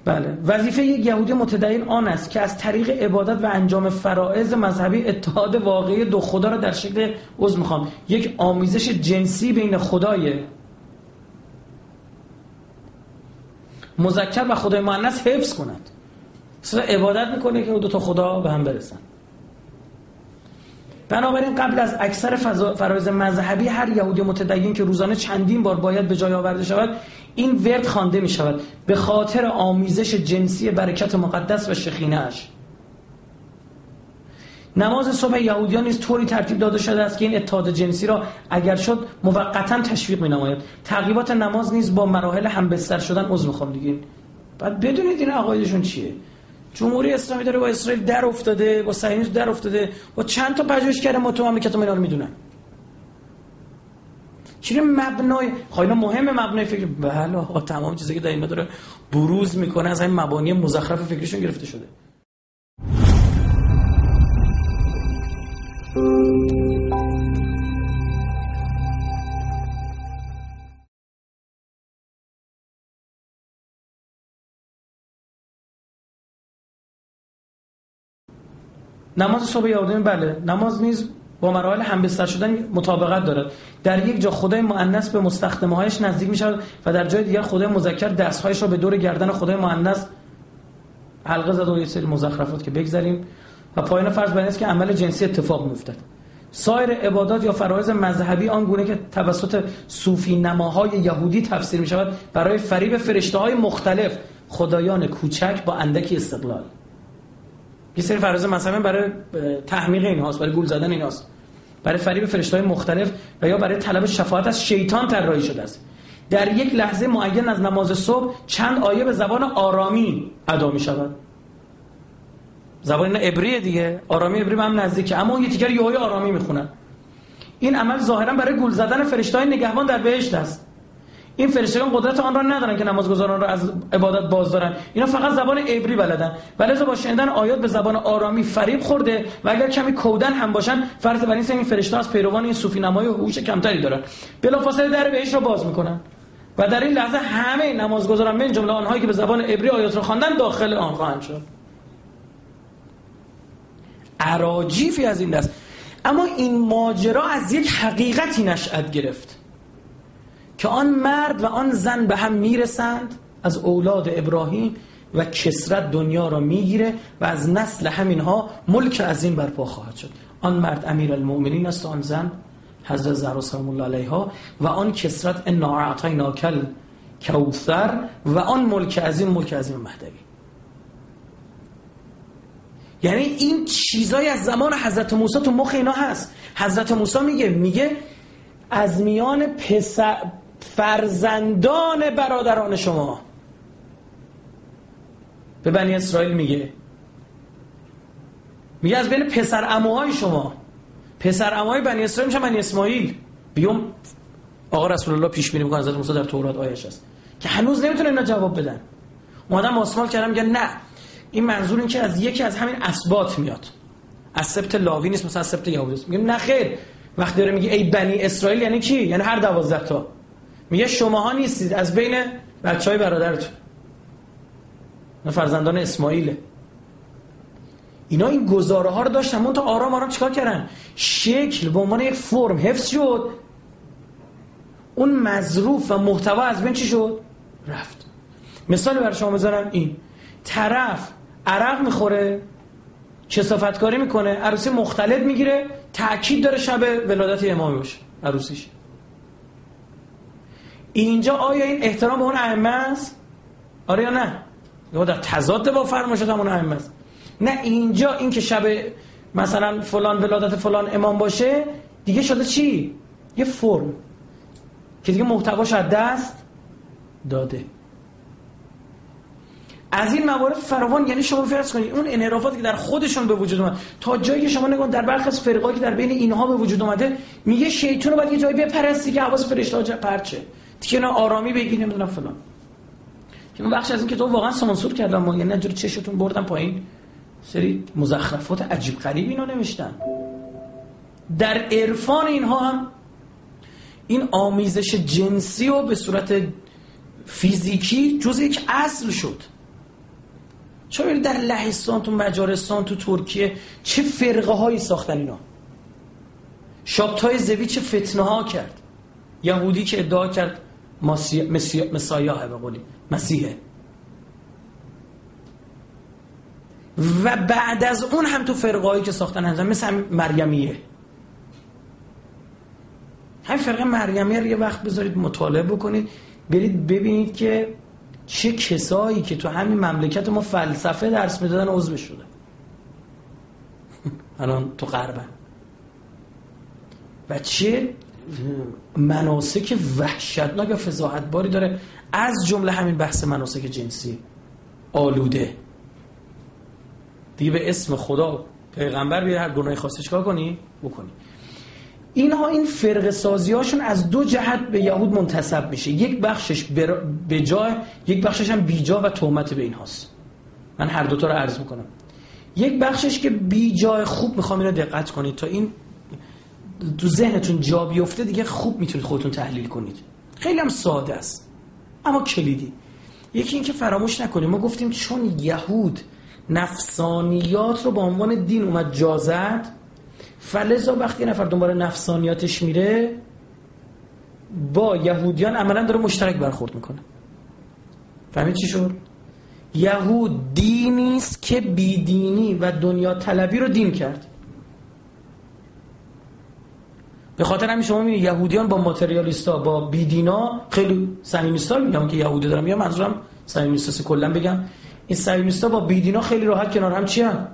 Speaker 1: بله. وظیفه یک یهودی متدین آن است که از طریق عبادت و انجام فرائض مذهبی اتحاد واقعی دو خدا را در شکل عضو می‌خوام. یک آمیزش جنسی بین خدای مذکر و خدای مؤنث حفظ کند. عبادت می‌کنه که دو تا خدا به هم برسن. بنابراین قبل از اکثر فرایض مذهبی هر یهودی متدین که روزانه چندین بار باید به جای آورده شود این ورد خوانده می شود به خاطر آمیزش جنسی برکت مقدس و شخینهش نماز صبح یهودیان نیز طوری ترتیب داده شده است که این اتحاد جنسی را اگر شد موقتا تشویق می نماید تعقیبات نماز نیز با مراحل هم بستر شدن عضو می‌خوام دیگه. بعد بدونید این عقایدشون چیه. جمهوری اسلامی داره با اسرائیل در افتاده با صهیونیسم در افتاده با چند تا پژوهشگر تو مملکت اینا رو می‌دونن. چیه مبنای خواهی مهم مبنای فکر بله تمام چیزی که در اینا داره بروز می‌کنه از این مبانی مزخرف فکرشون گرفته شده. نماز صبح یادم بله نماز نیز با مراحل هم بستر شدن مطابقت دارد در یک جا خدای مؤنث به مستخدمه هایش نزدیک می شود و در جای دیگر خدای مذکر دستهایش را به دور گردن خدای مؤنث حلقه زد و یه سری مزخرفات که بگذاریم و پایان فرض بر که عمل جنسی اتفاق میافتد. سایر عبادات یا فرایض مذهبی آن گونه که توسط صوفی نماهای یهودی تفسیر می شود برای فریب فرشته های مختلف خدایان کوچک با اندکی استقلال. یه سری فرایض مذهبی برای تحمیق اینهاست برای گول زدن اینهاست. برای فریب فرشتهای مختلف و یا برای طلب شفاعت از شیطان طراحی شده است. در یک لحظه معین از نماز صبح چند آیه به زبان آرامی ادا می شود زبان اینا عبریه دیگه. آرامی عبری هم نزدیکه. اما اون یکی یه آرامی می‌خونن. این عمل ظاهرا برای گول زدن فرشتهای نگهبان در بهشت است. این فرشتگان قدرت آن را ندارن که نمازگزاران را از عبادت باز دارن. اینا فقط زبان عبری بلدن. ولی با شنیدن آیات به زبان آرامی فریب خورده و اگر کمی کودن هم باشن فرض بر این این فرشته از پیروان این صوفی نمای هوش کمتری دارن. بلافاصله در بهش را باز می‌کنن. و در این لحظه همه نمازگزاران من جمله آنهایی که به زبان عبری آیات را خواندن داخل آن خواهند شد. عراجیفی از این دست. اما این ماجرا از یک حقیقتی نشأت گرفت. که آن مرد و آن زن به هم می‌رسند از اولاد ابراهیم و کسرت دنیا را می‌گیره و از نسل همینها ملک عظیم برپا خواهد شد. آن مرد امیر المؤمنین است و آن زن حضرت زهرا سلام الله علیها و آن کسرت ان اعطیناکل کوثر و آن ملک عظیم ملک عظیم مهدوی. یعنی این چیزای از زمان حضرت موسی تو مخ اینا هست. حضرت موسی میگه میگه از میان پسر فرزندان برادران شما. به بنی اسرائیل میگه. میگه از بین پسر اموهای شما. پسر اموهای بنی اسرائیل میشن بنی اسماعیل. بیوم آقا رسول الله پیش بینی می‌کنه حضرت موسی در تورات آیش هست. که هنوز نمی‌تونه اینا جواب بدن. اومدم آسمال کردم میگه نه. این منظور این که از یکی از همین اسبات میاد. از سبت لاوی نیست مثلا سبت یهودی میگه نه خیر. وقتی داره میگه ای بنی اسرائیل یعنی کی یعنی هر دوازده تا. میگه شماها نیستید از بین بچه های برادرتون فرزندان اسماعیله. اینا این گزاره ها رو داشتن. من تا آرام آرام چیکار کردن؟ شکل به عنوان یک فرم حفظ شد. اون مظروف و محتوا از بین چی شد؟ رفت. مثال برای شما بذارم این. طرف عرق می‌خوره کسافتکاری می‌کنه عروسی مختلط می‌گیره تاکید داره شب ولادت امام باشه عروسیش. اینجا آیا این احترام به اون ائمه است؟ آره یا نه؟ یا در تضاد با فرمایشات اون ائمه است. نه اینجا این که شب مثلا فلان ولادت فلان امام باشه دیگه شده چی؟ یه فرم که دیگه محتواش از دست داده. از این موارد فراوان یعنی شما فرض کنید اون انحرافاتی که در خودشون به وجود اومد تا جایی که شما نگون در برخی از فرقایی که در بین اینها به وجود اومده میگه شیطان رو باید یه جایی بپرستی که حواس فرشته پرچه. دیگه نه آرامی بگی نمی‌دونم فلان. که اون بخش از این که تو واقعا سانسور کردم ما یعنی نجور چشتون بردن پایین. سری مزخرفات عجیب غریب اینا نوشتن. در عرفان اینها هم این آمیزش جنسی و به صورت فیزیکی جز یک اصل شد. چون در لهستان تو مجارستان تو ترکیه چه فرقه هایی ساختن اینا؟ شابتای زوی چه فتنه ها کرد؟ یهودی که ادعا کرد مسایاه به قولی. مسیحه. و بعد از اون هم تو فرقایی که ساختن هستن مثل هم مریمیه. همین فرقه مریمیه رو یه وقت بذارید مطالعه بکنید برید ببینید که چه کسایی که تو همین مملکت ما فلسفه درس می‌دادن عضو شده. الان تو غربن و چه مناسک وحشتناک و فضاحت باری داره. از جمله همین بحث مناسک جنسی. آلوده. دیگه به اسم خدا پیغمبر بیاره هر گناهی خواسته چیکار کنی؟ بکنی. اینها این فرق سازی هاشون از دو جهت به یهود منتصب میشه. یک بخشش به جای یک بخشش هم بیجا و تهمت به این هاست من هر دوتا رو عرض می‌کنم. یک بخشش که بیجای خوب می‌خوام اینو دقت کنید تا این تو ذهنتون جا بیفته دیگه خوب می‌تونید خودتون تحلیل کنید. خیلی هم ساده است. اما کلیدی. یکی اینکه فراموش نکنیم ما گفتیم چون یهود نفسانیات رو به عنوان دین اومد جازد فلزا وقتی نفر دنبال نفسانیاتش میره با یهودیان عملا داره مشترک برخورد می‌کنه. فهمید چی شد؟ یهود دینی است که بیدینی و دنیا طلبی رو دین کرد. به خاطر همین شما می‌بینید یهودیان با ماتریالیستا با بیدینا خیلی صمیمیستا میگم که یهودی دارم یا منظورم صمیمیستا کلا بگم. این صمیمیستا با بیدینا خیلی راحت کنار هم چی هم؟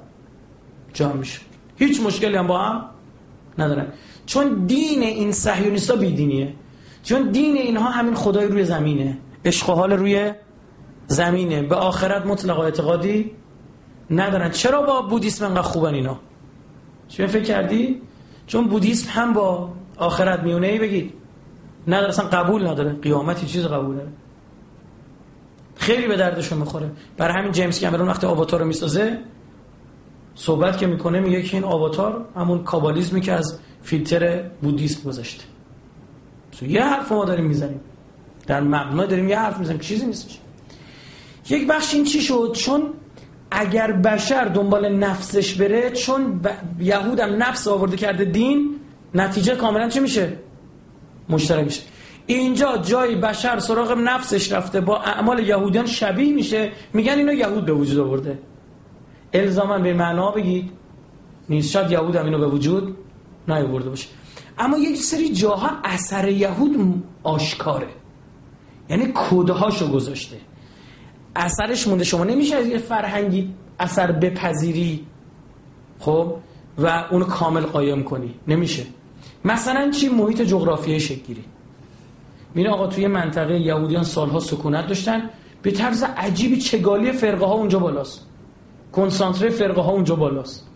Speaker 1: جا میشه. هیچ مشکلی هم با هم ندارن. چون دین این صهیونیستا بیدینیه. چون دین اینها همین خدای روی زمینه. عشق حال روی زمینه. به آخرت مطلق اعتقادی ندارن. چرا با بودیسم انقدر خوبن اینا؟ چه فکر کردی؟ چون بودیسم هم با آخرت میونه ای بگید. نداره اصلا قبول نداره. قیامتی چیز قبول داره خیلی به دردشون می‌خوره. برای همین جیمز کامرون وقتی آواتار رو می‌سازه صحبت که می‌کنه میگه که این آواتار همون کابالیزمی که از فیلتر بودیسم گذاشته یه حرف ما داریم می‌زنیم. در مبنا داریم یه حرف می‌زنیم چیزی نیستش. یک بخش این چی شد؟ چون اگر بشر دنبال نفسش بره چون ب... یهود هم نفس آورده کرده دین نتیجه کاملا چی میشه؟ مشترک میشه. اینجا جای بشر سراغ نفسش رفته با اعمال یهودیان شبیه میشه. میگن اینو یهود به وجود آورده. الزاما به معنا بگید. نیست. شاید یهود هم اینو به وجود نیاورده باشه. اما یک سری جاها اثر یهود آشکاره. یعنی کدهاشو گذاشته. اثرش مونده. شما نمیشه از یه فرهنگی اثر بپذیری؟ خب؟ و اونو کامل قایم کنی. نمیشه. مثلا چی؟ محیط جغرافیایی شکل گیری. میره آقا توی منطقه یهودیان سالها سکونت داشتن. به طرز عجیبی چگالی فرقه ها اونجا بالاست. کنسانتره فرقه ها اونجا بالاست.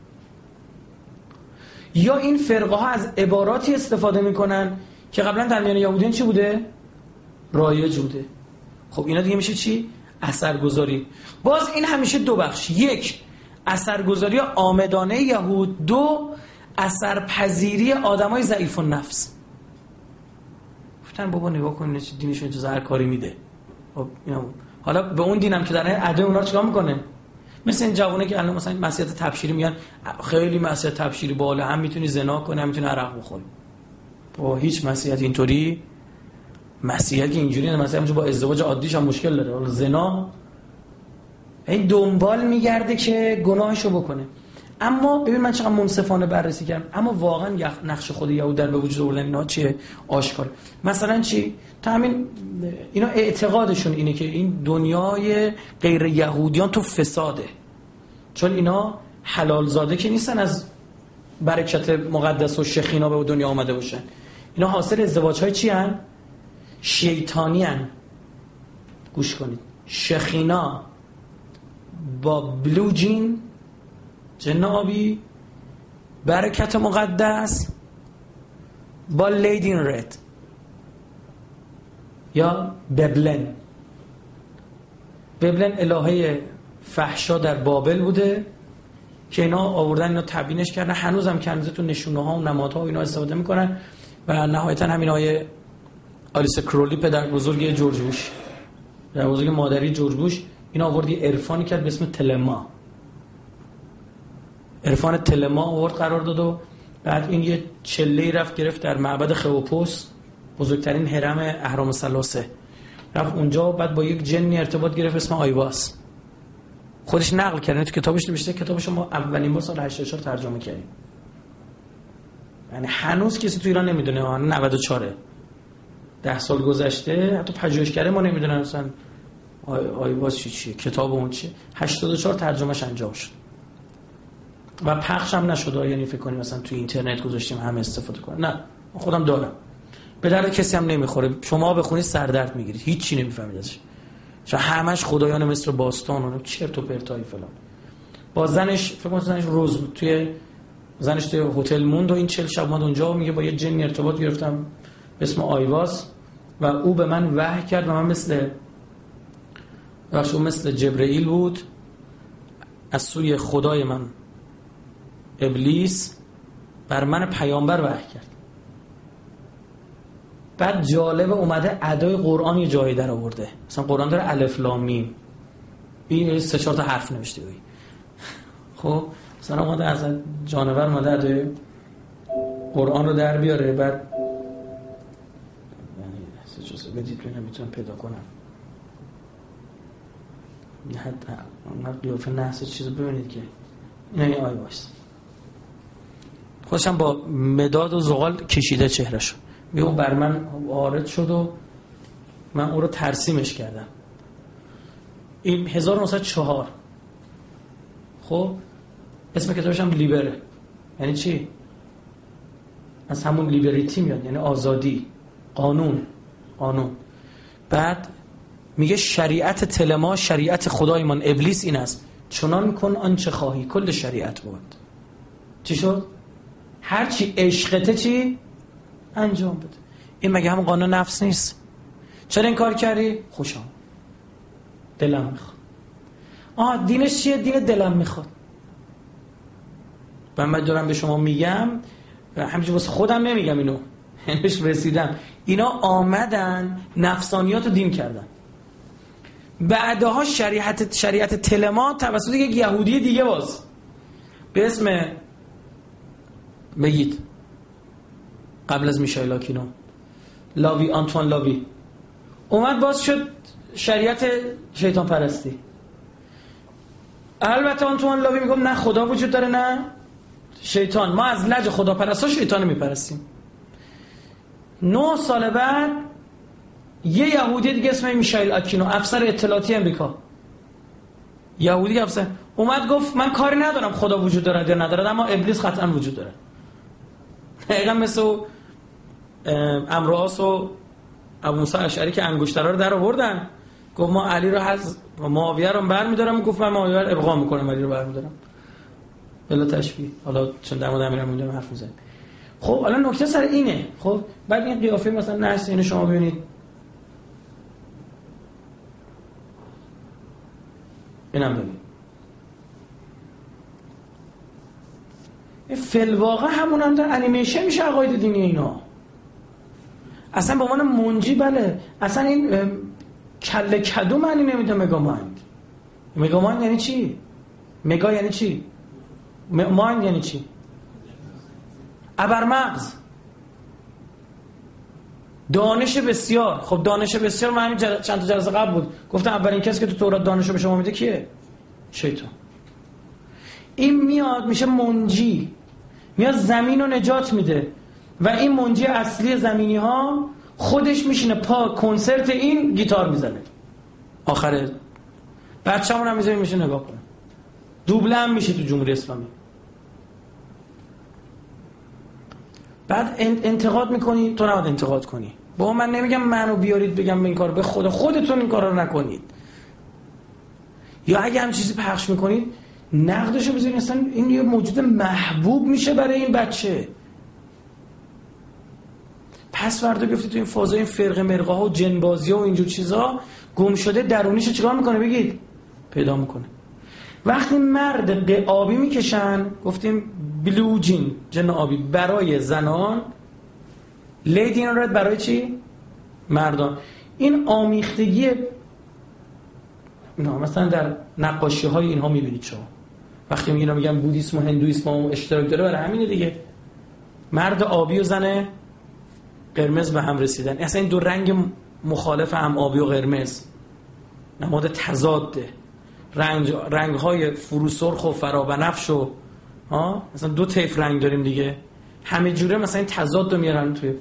Speaker 1: یا این فرقه ها از عباراتی استفاده می‌کنن که قبلا در میان یهودیان چی بوده؟ رایج بوده. خب اینا دیگه میشه چی؟ اثرگذاری. باز این همیشه دو بخش. یک اثرگذاری آمدانه یهود. دو اثرپذیری آدمای ضعیف نفس گفتن بابا نگاه کن دینشون تو هر کاری میده. خب حالا به اون دینم که در عده اونا رو چیکار می‌کنه؟ مثل این جوونه که الان مثلا مسیحیت تبشیری میگن خیلی مسیحیت تبشیری بالا هم می‌تونی زنا کنی هم می‌تونی عرق بخوری. با هیچ مسیحیت اینطوری مسیحیت اینجوری نه مثلا با ازدواج عادیش هم مشکل داره. زنا این دنبال میگرده که گناهشو بکنه. اما ببین من چقدر منصفانه بررسی کردم. اما واقعا نقش خود یهود در به وجود آوردن اینا چیه؟ آشکار. مثلا چی؟ تا همین اینا اعتقادشون اینه که این دنیای غیر یهودیان تو فساده. چون اینا حلال زاده که نیستن از برکت مقدس و شخینا به دنیا آمده باشن. اینا حاصل ازدواج های چی هن؟ شیطانی هن. گوش کنید. شخینا با بلو جین جن برکت مقدس با لیدین رد. یا ببلن. ببلن الهه فحشا در بابل بوده که اینا آوردن اینا تبینش کردن. هنوز هم کنزه تو نشونه ها و نمادها و اینا استفاده می‌کنن و نهایتا همین های آلیس کرولی پدر بزرگ جورج بوش. پدر بزرگ مادری جورج بوش. این آوردی عرفانی کرد به اسم تلما. عرفان تلما آورد قرار داد و بعد این یه چله رفت گرفت در معبد خوپوس بزرگترین حرم اهرام سلاسه رفت اونجا بعد با یک جنی ارتباط گرفت اسم آیواس خودش نقل کرده تو کتابش نوشته کتابش ما اولین بار سال 84 ترجمه کردیم. یعنی هنوز کسی تو ایران نمی‌دونه 94 ده سال گذشته حتی پژوهشگر ما نمی‌دونن اصلا آیواس چی چیه کتاب اون چیه. 84 ترجمهش انجام شد. و پخش هم نشد یعنی فکر کنیم مثلا تو اینترنت گذاشتیم همه استفاده کنن. نه خودم دارم. به درد کسی هم نمی‌خوره. شما بخونی سردرد می‌گیرید. هیچ چی نمی‌فهمید ازش. چون همش خدایان مثل باستان و چرت و پرتای فلان. با زنش فکر کنم زنش روز توی زنش توی هتل موند و این چل شب اومد اونجا و میگه با یه جنی ارتباط گرفتم به اسم آیواس و او به من وحی کرد و من مثل بخش مثل جبرئیل بود از سوی خدای من. ابلیس بر من پیامبر وحی کرد. بعد جالب اومده ادای قرآن یه جایی در آورده. مثلا قرآن داره الف لام میم. این سه چهار تا حرف نوشته بود خب مثلا اومده از جانور اومده ادای قرآن رو در بیاره بعد یعنی بدید ببینم می‌تونم پیدا کنم یه حد قیافه نحس چیز ببینید که این این آی باشه خودشم با مداد و زغال کشیده چهرش میگه بر من وارد شد و من او رو ترسیمش کردم. این 1904 خب؟ اسم کتابش هم لیبره. یعنی چی؟ از همون لیبریتی میاد. یعنی آزادی. قانون. قانون بعد میگه شریعت تلما شریعت خدایمان ابلیس این است. چنان کن آنچه خواهی کل شریعت بود چی شد؟ هرچی عشقته چی؟ انجام بده. این مگه هم قانون نفس نیست؟ چرا این کار کردی؟ خوشم دلم می‌خواد. آه دینش چیه؟ دین دلم می‌خواد. و من دارم به شما میگم همینجور واسه خودم نمیگم اینو. هنش رسیدم اینا آمدن نفسانیات رو دین کردن. بعدها شریعت شریعت تلما توسط یک یهودی دیگه باز. به اسم بگید قبل از میشایل آکینو. لاوی آنتوان لاوی. اومد باز شد شریعت شیطان پرستی. البته آنتوان لاوی میگم نه خدا وجود داره نه. شیطان. ما از لج خدا پرستا شیطان میپرستیم. نه سال بعد یه یهودی دیگه اسمش میشایل آکینو افسر اطلاعاتی امریکا یهودی افسر. اومد گفت من کاری ندارم خدا وجود داره یا نداره اما ابلیس قطعا وجود داره دقیقا مثل امراس و ابو موسی اشعری که انگشترا رو در آوردن. گفت ما علی رو از معاویه رو برمیدارم. گفت من معاویه رو ابقا می‌کنم علی رو برمیدارم. بلا تشبیه. حالا چون در مورد امیرالمومنین حرف خب حالا نکته سر اینه خب بعد این قیافه مثلا نحس اینو شما ببینید اینم ببینید فلواقع همون هم در انیمیشن میشه عقاید دینی اینا اصلا به عنوان منجی بله اصلا این کله کدو معنی نمیده مگامایند مگامایند یعنی چی؟ مگا یعنی چی؟ مایند یعنی چی؟ ابرمغز. دانش بسیار. خب دانش بسیار من همین چند تا جلسه قبل بود. گفتم اولین کسی که تو تورات دانش به شما میده کیه؟ شیطان. این میاد میشه منجی. میاد زمین رو نجات میده. و این منجی اصلی زمینی ها خودش میشینه پا کنسرت این گیتار می‌زنه. آخره بچه همون هم میشه نگاه کنه. دوبله هم میشه تو جمهوری اسلامی. بعد انتقاد می‌کنی تو نباید انتقاد کنی. با من نمیگم منو بیارید بگم به این کار به خود خودتون این کار رو نکنید. یا اگه هم چیزی پخش می‌کنید نقدشو بذارید اصلا این یه موجود محبوب میشه برای این بچه. پس فردا گفتی تو این فازای این فرق مرقه ها و جنبازی ها و اینجور چیزا گم شده درونیش چیکار می‌کنه؟ بگید. پیدا می‌کنه. وقتی مرد آبی می‌کشن گفتیم بلو جین جن آبی. برای زنان لیدی رد برای چی؟ مردان. این آمیختگی نه مثلا در نقاشی های اینها می‌بینید شما. وقتی میگن میگن بودیسم و هندویسم و اشتراک داره برای همینه دیگه. مرد آبی و زن قرمز به هم رسیدن. اصلا این دو رنگ مخالف هم آبی و قرمز. نماد تضاده رنگ, رنگ های فروسرخ و فرابنفش و ها مثلا دو طیف رنگ داریم دیگه. همه جوره مثلا این تضاد رو میارن توی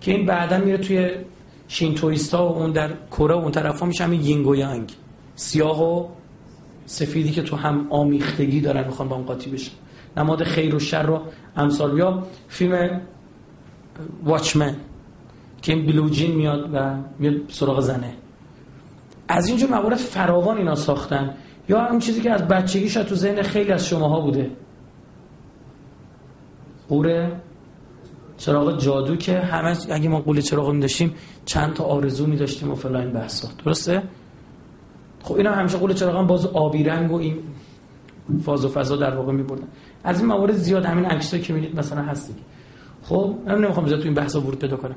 Speaker 1: که این بعدا میره توی شینتویستا و اون در کره و اون طرف ها میشه همین یینگ و یانگ. سیاه و سفیدی که تو هم آمیختگی دارن می‌خوان با هم قاطی بشن. نماد خیر و شر رو امثال بیا فیلم واچمن که این بلوجین میاد و میاد سراغ زنه. از اینجور موارد فراوان اینا ساختن. یا اون چیزی که از بچگی شاید تو ذهن خیلی از شماها بوده. قوره چراغ جادو که همه اگه ما قول چراغ می داشتیم چند تا آرزو می داشتیم و فلان بحثا. درسته؟ خب اینا همیشه قول چراغ هم باز آبی رنگ و این فاز و فضا در واقع می بردن از این موارد زیاد همین عکسایی که می‌دید مثلا هست خب من نمی‌خوام زیاد تو این بحثا ورود پیدا کنم.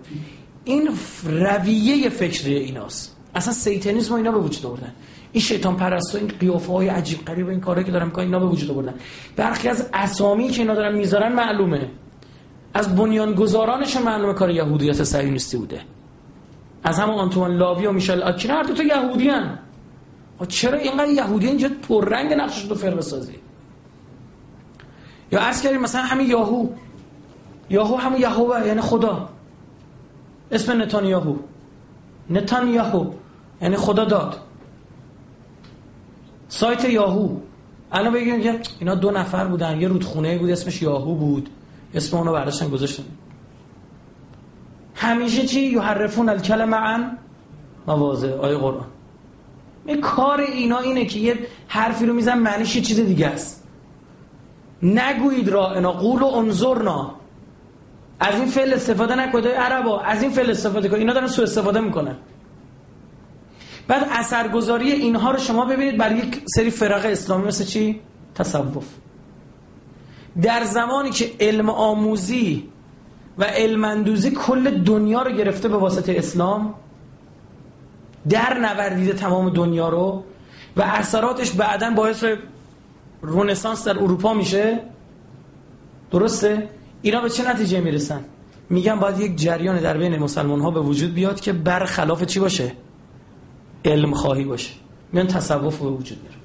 Speaker 1: این رویه فکری ایناست. اصلا سیتانیسم و اینا به وجود آوردن. این شیطان پرست و این قیافه های عجیب غریب این کارهایی که دارن می‌کنن اینا به وجود آوردن. برخی از اسامی که اینا دارن می‌ذارن معلومه. از بنیانگذارانشون معلومه کار یهودیت صهیونیستی بوده. از همون آنتوان لاوی و میشل آکین هر دو تا یهودیان چرا اینقدر یهودی اینجا پررنگ نقشش تو فرق سازی یا عرض کردیم مثلا همین یاهو. یاهو همون یهوه یعنی خدا. اسم نتانیاهو. نتانیاهو یعنی خدا داد. سایت یاهو. الان بگیم که اینا دو نفر بودن یه رودخونه بود اسمش یاهو بود. اسم اونو برداشتن گذاشتن. همیشه چی؟ یحرفون الکلمه عن مواضع آیه قرآن. این کار اینا اینه که یه حرفی رو میزن معنیش یه چیز دیگه است. نگویید را انا قول و انظرنا. از این فعل استفاده نکنید عربا از این فعل استفاده کنید. اینا دارن سو استفاده می‌کنن. بعد اثرگذاری اینها رو شما ببینید برای یک سری فرق اسلامی مثل چی تصوف در زمانی که علم آموزی و علمندوزی کل دنیا رو گرفته به واسطه اسلام در نوردیده تمام دنیا رو و اثراتش بعدا باعث رونسانس در اروپا میشه درسته؟ اینا به چه نتیجه می‌رسن؟ میگن باید یک جریان در بین مسلمان ها به وجود بیاد که برخلاف چی باشه؟ علم خواهی باشه. میان تصوف به وجود میاره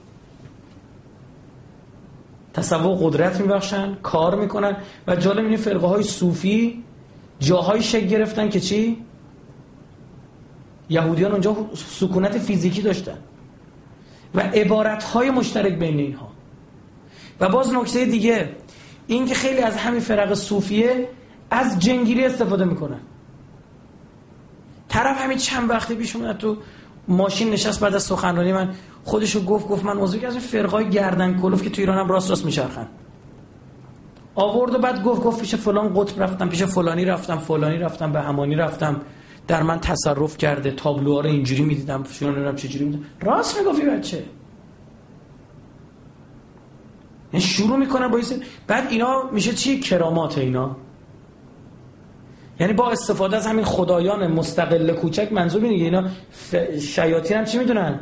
Speaker 1: تصوف قدرت میبخشن کار می‌کنن و جالب این فرقه های صوفی جاهای شکل گرفتن که چی؟ یهودیان اونجا سکونت فیزیکی داشتن و عبارت های مشترک بین اینها. و باز نکته دیگه این که خیلی از همین فرق صوفیه از جنگیری استفاده می‌کنن. طرف همین چند وقتی پیش اومد تو ماشین نشست بعد از سخنرانی من خودشو گفت گفت من عضوی از این فرقای گردن کلوف که تو ایران هم راست راست میچرخن. آورد و بعد گفت گفت پیش فلان قطب رفتم پیش فلانی رفتم فلانی رفتم به همانی رفتم. در من تصرف کرده تابلوها رو اینجوری می‌دیدم چه چجوری می‌دیدم. راست می‌گفتی بچه. یعنی شروع می‌کنن با بعد اینا میشه چی؟ کرامات اینا. یعنی با استفاده از همین خدایان مستقل کوچک منظور میگه اینا شیاطین هم چی می‌دونن؟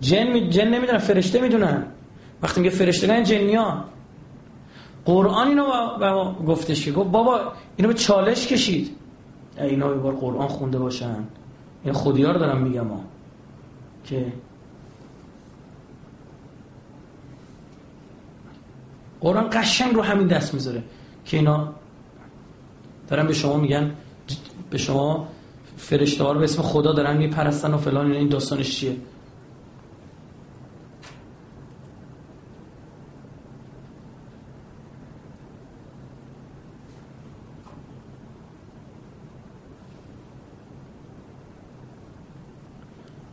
Speaker 1: جن می... جن نمی‌دونن فرشته می‌دونن. وقتی میگه فرشتگان جنیان قرآن اینو با ما گفتش که گفت بابا اینو به چالش کشید. اینا به بار قرآن خونده باشن. این خودیار دارم میگم ها. که قرآن قشنگ رو همین دست می‌ذاره که اینا دارن به شما میگن به شما فرشته ها رو به اسم خدا دارن میپرستن و فلان این داستانش چیه؟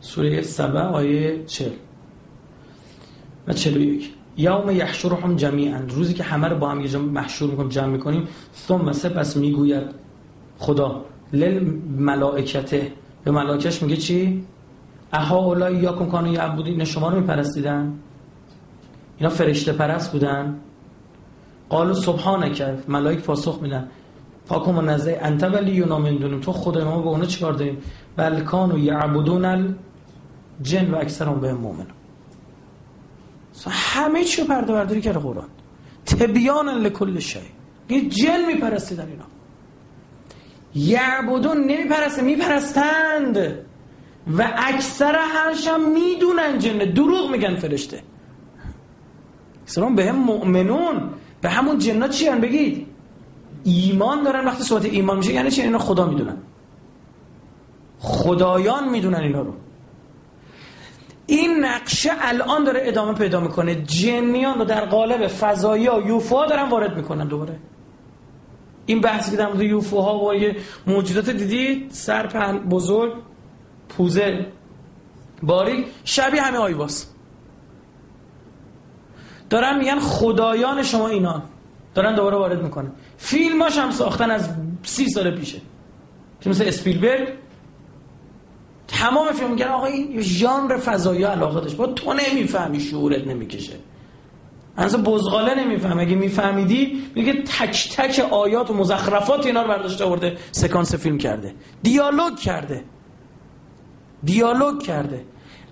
Speaker 1: سوره سبع آیه 40 و 41 یوم یحشرهم جمیعا. روزی که همه رو با هم یه محشور می‌کنیم جمع می‌کنیم ثم سپس می‌گوید خدا لل ملائکته به ملائکش میگه چی؟ اها اولای کن کانو یعبودی اینا شما رو میپرستیدن؟ اینا فرشته پرست بودن؟ قالو سبحانه کرد ملائک پاسخ میدن. پاکم و نزه انت ولی یونا تو خدای ما به اونا چیکار داریم؟ بل کانو یعبدون جن و اکثر هم به مومن همه چی پرده برداری کرده قرآن. تبیان لکل شی. یه جن میپرستیدن اینا. یعبدون نمیپرسته میپرستند. و اکثر هرش هم می‌دونن جن. دروغ میگن فرشته. سلام به هم مؤمنون. به همون جنات چی بگید. ایمان دارن وقتی صحبت ایمان میشه یعنی چی؟ اینا خدا می‌دونن. خدایان می‌دونن اینا رو. این نقشه الان داره ادامه پیدا می‌کنه. جنیان رو در قالب فضایی ها یوفو دارن وارد می‌کنن دوباره. این بحثی که در مورد یوفو ها و یه موجودات دیدید سر بزرگ پوزه باریک شبیه همه آیواس دارن میگن خدایان شما اینا. دارن دوباره وارد می‌کنن. فیلماش هم ساختن از سی سال پیشه. که مثل اسپیلبرگ. تمام فیلم میگن آقا این ژانر فضایی علاقه داشت. با تو نمی‌فهمی شعورت نمی‌کشه. انسا بزغاله نمیفهم اگه میفهمیدی میگه تک تک آیات و مزخرفات اینا رو برداشته آورده سکانس فیلم کرده. دیالوگ کرده. دیالوگ کرده.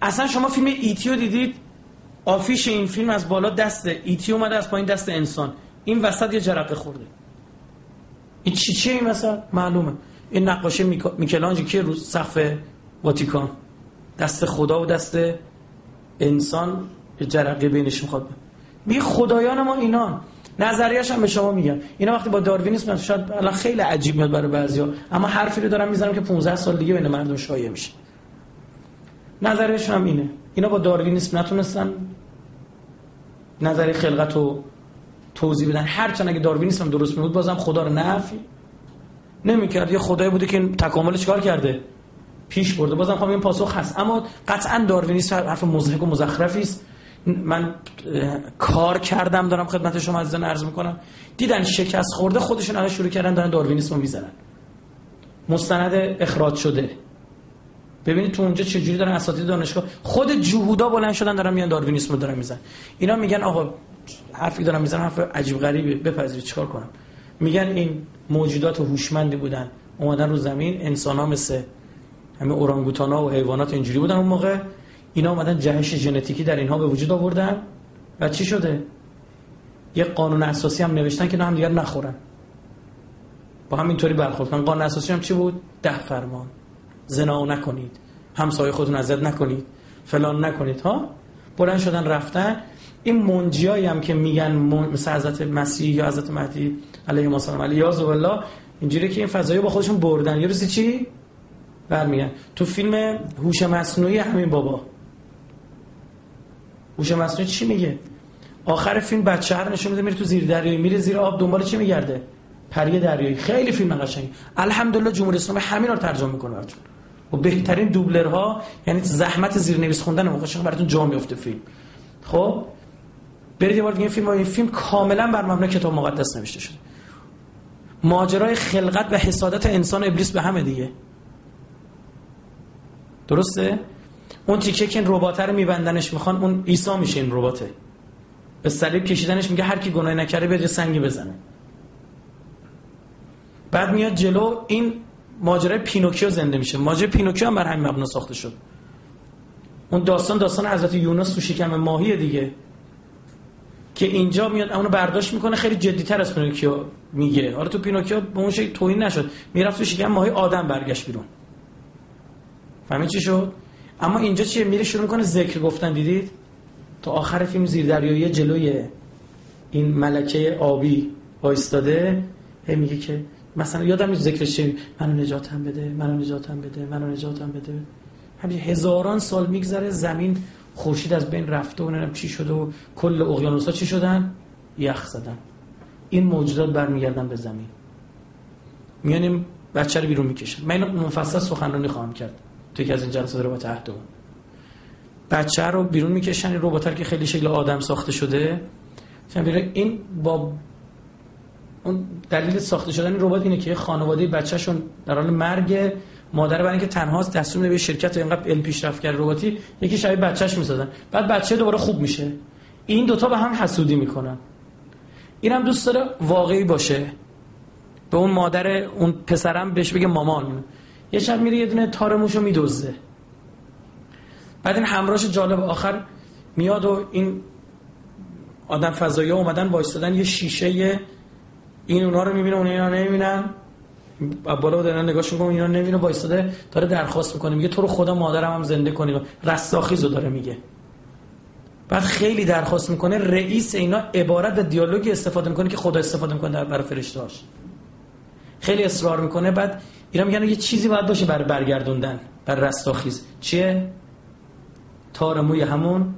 Speaker 1: اصلا شما فیلم ایتیو دیدید؟ آفیش این فیلم از بالا دست ایتی اومده از پایین دست انسان. این وسط یه جرقه خورده. این چی چی این مثلا معلومه. این نقاشی میکلانج که رو؟ سقف واتیکان. دست خدا و دست انسان جرقه بینش می‌خواد. می خدایان ما اینان. نظریش هم به شما میگم. اینا وقتی با داروینیسم شاید الان خیلی عجیب میاد برای بعضیا. اما حرفی رو دارم می‌زنم که 15 سال دیگه بین مردم شایع میشه. نظریش هم اینه. اینا با داروینیسم نتونستن نظری خلقت رو توضیح بدن. هرچند اگه داروینیسم درست میبود بازم خدا رو نفی نمی‌کرد. یه خدایی بوده که تکامل چیکار کرده؟ پیش برده. بازم خواهم این پاسخ هست. اما قطعا داروینیسم حرف مزهک و مزخرفی است. من کار کردم دارم خدمت شما عزیزان عرض می‌کنم. دیدن شکست خورده خودشون الان شروع کردن دارن داروینیسم رو می‌زنن. مستند اخراج شده. ببینید تو اونجا چجوری دارن اساتید دانشگاه خود جهودا بلند شدن دارن میان داروینیسم رو دارن می‌زنن. اینا میگن آقا حرفی دارن می‌زنن حرف عجیب غریبه بپذیرید چیکار کنم؟ میگن این موجودات هوشمندی بودن. اومدن رو زمین انسان ها مثل همه اورانگوتانا و حیوانات اینجوری بودن اون موقع. اینا اومدن جهش ژنتیکی در اینها به وجود آوردن. و چی شده؟ یه قانون اساسی هم نوشتن که نه هم دیگر نخورن. با همینطوری برخورد کنن قانون اساسی هم چی بود؟ ده فرمان. زنا نکنید. همسایه خودتون اذیت نکنید. فلان نکنید. ها؟ بلند شدن رفتن. این منجیایی هم که میگن مثل حضرت مسیح یا حضرت مهدی علیه السلام علیه الله اینجوری که این فضایی با خودشون بردن. یه روزی چی؟ برمیگن تو فیلم هوش مصنوعی همین بابا. هوش مصنوعی چی میگه؟ آخر فیلم بچه هر نشون میده میره تو زیر دریایی. میره زیر آب دنبال چی میگرده؟ پری دریایی. خیلی فیلم قشنگی الحمدلله جمهوری اسلامی همین رو ترجمه می‌کنه براتون. و بهترین دوبلرها یعنی زحمت زیرنویس خوندن موقع براتون جا میفته فیلم. خب؟ برید یه بار دیگه فیلم این فیلم کاملا بر مبنای کتاب مقدس نوشته شده. ماجرای خلقت و حسادت انسان و ابلیس به همه دیگه. درسته؟ اون تیکه که این ربات رو میبندنش می‌خوان اون عیسی میشه این رباته. به صلیب کشیدنش میگه هر کی گناه نکرده بیاد سنگی بزنه. بعد میاد جلو این ماجرای پینوکیو زنده میشه. ماجرای پینوکیو هم بر همین مبنا ساخته شد. اون داستان داستان حضرت یونس تو شکم ماهی دیگه. که اینجا میاد اونو برداشت می‌کنه خیلی جدیتر از پینوکیو میگه. حالا تو پینوکیو به اون شکل توهین نشد. می‌رفت تو شکم ماهی آدم برگشت بیرون. فهمید چی شد؟ اما اینجا چیه؟ میره شروع می‌کنه ذکر گفتن دیدید؟ تا آخر فیلم زیر دریایی جلوی این ملکه آبی وایستاده هی میگه که مثلا یادم نیست ذکرش چی منو نجاتم بده منو نجاتم بده منو نجاتم بده. همین هزاران سال میگذره زمین خورشید از بین رفته و نمی‌دونم چی شده و کل اقیانوسا چی شدن؟ یخ زدن. این موجودات برمیگردن به زمین. میانیم بچه رو بیرون می‌کشن. من اینو مفصل سخنرانی خواهم کرد. تو یکی از این جلسات ربات عهد بچه رو بیرون می‌کشن این ربات که خیلی شکل آدم ساخته شده. این با اون دلیل ساخته شدن این ربات اینه که خانواده بچهشون در حال مرگ مادر برای اینکه تنهاست دستور میده به شرکت اینقدر علم پیشرفت کرد رباتی یکی شبیه بچهش می‌سازن. بعد بچه دوباره خوب میشه. این دوتا به هم حسودی می‌کنن. اینم دوست داره واقعی باشه. به اون مادر اون پسرم بهش بگه مامان. یه شب میره یه دونه تار موشو میدزده. بعد این همراهش جالب آخر میاد و این آدم فضایی ها اومدن وایستادن یه شیشه این اونا رو می‌بینه اون اینا نمی‌بینن بالا دارن نگاهش می‌کنن اینا نمی‌بینه وایستاده داره درخواست می‌کنه میگه تو رو خدا مادرم هم زنده کنی. رستاخیزو داره میگه. بعد خیلی درخواست می‌کنه رئیس اینا عبارت و دیالوگی استفاده می‌کنه که خدا استفاده می‌کنه در برای فرشتهاش خیلی اصرار می‌کنه. بعد اینا میگن یه چیزی باید باشه برای برگردوندن بر رستاخیز. چیه؟ تارموی همون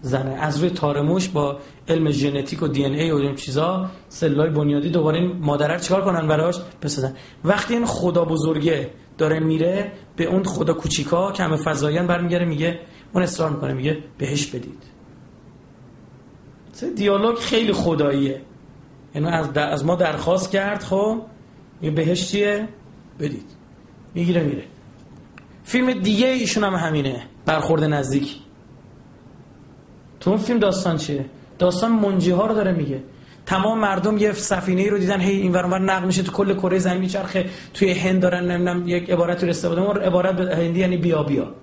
Speaker 1: زنه. از روی تارموش با علم ژنتیک و دی ان ای و این چیزا سلولای بنیادی دوباره این مادر چیکار کنن براش؟ بسازن. وقتی این خدا بزرگه داره میره به اون خدا کوچیکا که همه فضایان برمیگره میگه اون اصرار می‌کنه میگه بهش بدید. دیالوگ خیلی خداییه. یعنی از, از ما درخواست کرد خب یه بهش چیه؟ بدید. می‌گیره میره. فیلم دیگه ایشون هم همینه. برخورد نزدیک. تو اون فیلم داستان چیه؟ داستان منجی ها رو داره میگه. تمام مردم یه سفینه ای رو دیدن. هی این ور نقل میشه تو کل کره زمین چرخه. توی هند دارن نمی‌دونم یک عبارت رو استفاده اون عبارت هندی یعنی بیا بیا.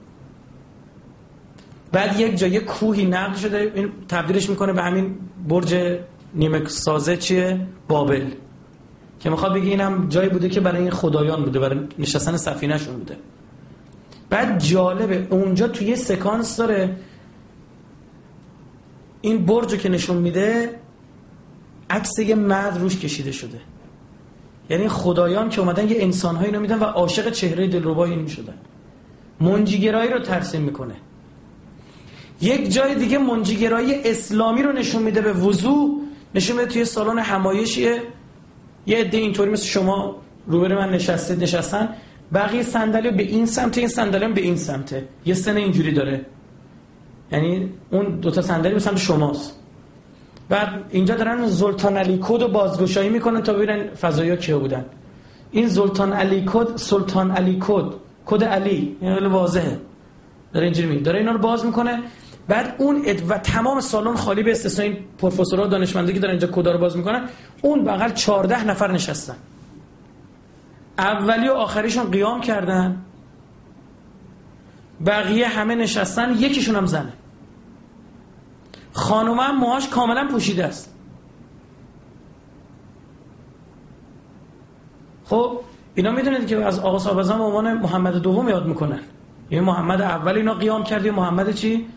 Speaker 1: بعد یک جای کوهی نقل شده. این تبدیلش می‌کنه به همین برج نیمه سازه چیه؟ بابل. که می‌خواد بگه اینم جایی بوده که برای این خدایان بوده برای نشستن سفینهشون بوده. بعد جالبه اونجا توی یه سکانس داره این برج که نشون میده عکس یه مرد روش کشیده شده. یعنی خدایان که اومدن یه انسانهایی اینو میدن و عاشق چهره دلربای این می‌شدن منجیگرایی رو ترسیم می‌کنه. یک جای دیگه منجیگرایی اسلامی رو نشون میده به وضوع نشون میده توی سالن همایشیه یه عده اینطوری مثل شما روبروی من نشسته نشستن. بقیه صندلی به این سمت این صندلی به این سمته. یه سنه اینجوری داره. یعنی اون دوتا صندلی به سمت شماست. بعد اینجا دارن زلطان علی کد رو بازگشایی می‌کنن تا ببینن فضایی کیا بودن. این زلطان علی کد سلطان علی کد کد علی. خیلی واضحه. داره اینجوری میگه. داره اینا رو باز می‌کنه. بعد اون اد و تمام سالن خالی به استثنای این پروفسورها دانشمندی که دارن اینجا کدا رو باز می‌کنن اون بغل 14 نفر نشستن. اولی و آخریشون قیام کردن. بقیه همه نشستن یکیشون هم زنه. خانوم هم موهاش کاملا پوشیده است. خب اینا می‌دونید که از آقا صاحب به عنوان محمد دوم یاد می‌کنن. یعنی محمد اول اینا قیام کرد محمد چی؟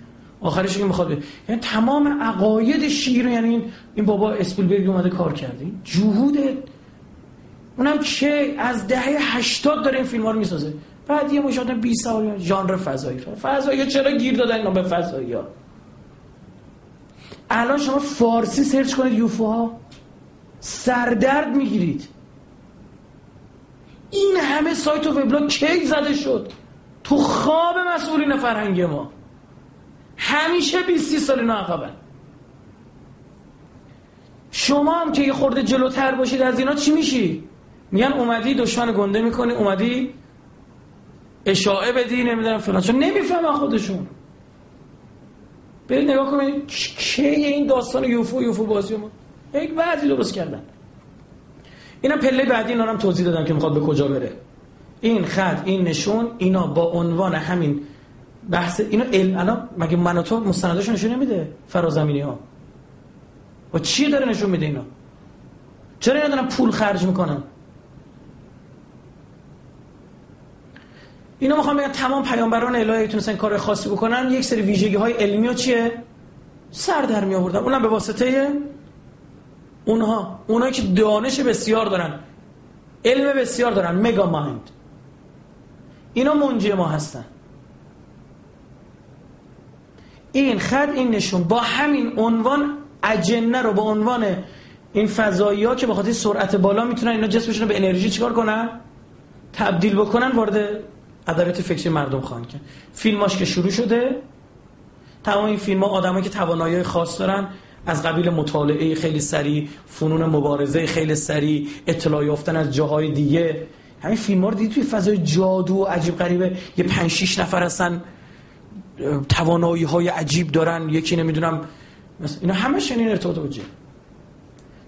Speaker 1: آخرش که می‌خواد یعنی تمام عقاید شیر یعنی این, این بابا اسپیلبرگ اومده کار کرده. جهود اونم که از دهه 80 داره این فیلم ها رو می‌سازه. بعد یه مشاهده 20 سال ژانر فضایی. فضایی چرا گیر دادن اینا به فضایی ها؟ الان شما فارسی سرچ کنید یوفوها سردرد می‌گیرید. این همه سایت و وبلاگ کی زده شد؟ تو خواب مسئولین فرهنگ ما. همیشه 20 سال اینا عقبن. شما هم که یه خورده جلوتر باشید از اینا چی میشی؟ میگن اومدی دشمن گنده می‌کنی اومدی اشاعه بدی نمی‌دونم فلان. چون نمی‌فهمن خودشون. برید نگاه کنید کی این داستان یوفو یوفو بازی ما؟ یک بعضی درست کردن. اینا پله بعدی اینا هم توضیح دادم که می‌خواد به کجا بره. این خط این نشون اینا با عنوان همین بحث اینا الان مگه من تو مستنداش نشون نمیده؟ فرازمینی ها و چی داره نشون میده اینا؟ چرا اینا دارن پول خرج می‌کنن؟ اینا می‌خوام بگم تمام پیامبران الهی تونستن کار خاصی بکنن. یک سری ویژگی های علمی و چیه؟ سر در می آوردن اونم به واسطه اونها. اونایی که دانش بسیار دارن. علم بسیار دارن. مگا مایند اینا منجی ما هستن. این خط این نشون. با همین عنوان اجنه رو با عنوان این فضایی ها که به خاطر سرعت بالا می‌تونن اینا جسمشون رو به انرژی چیکار کنن؟ تبدیل بکنن وارد ادبیات فکری مردم خواهند کرد. فیلماش که شروع شده تمام این فیلم ها آدمایی که توانایی خاص دارن از قبیل مطالعه خیلی سریع فنون مبارزه خیلی سریع اطلاع یافتن از جاهای دیگه. همین فیلم ها رو دیدی توی فضای جادو و عجیب غریبه؟ یه 5 6 نفر هستن. توانایی های عجیب دارن یکی نمی‌دونم اینا همه شنین ارتباط وجه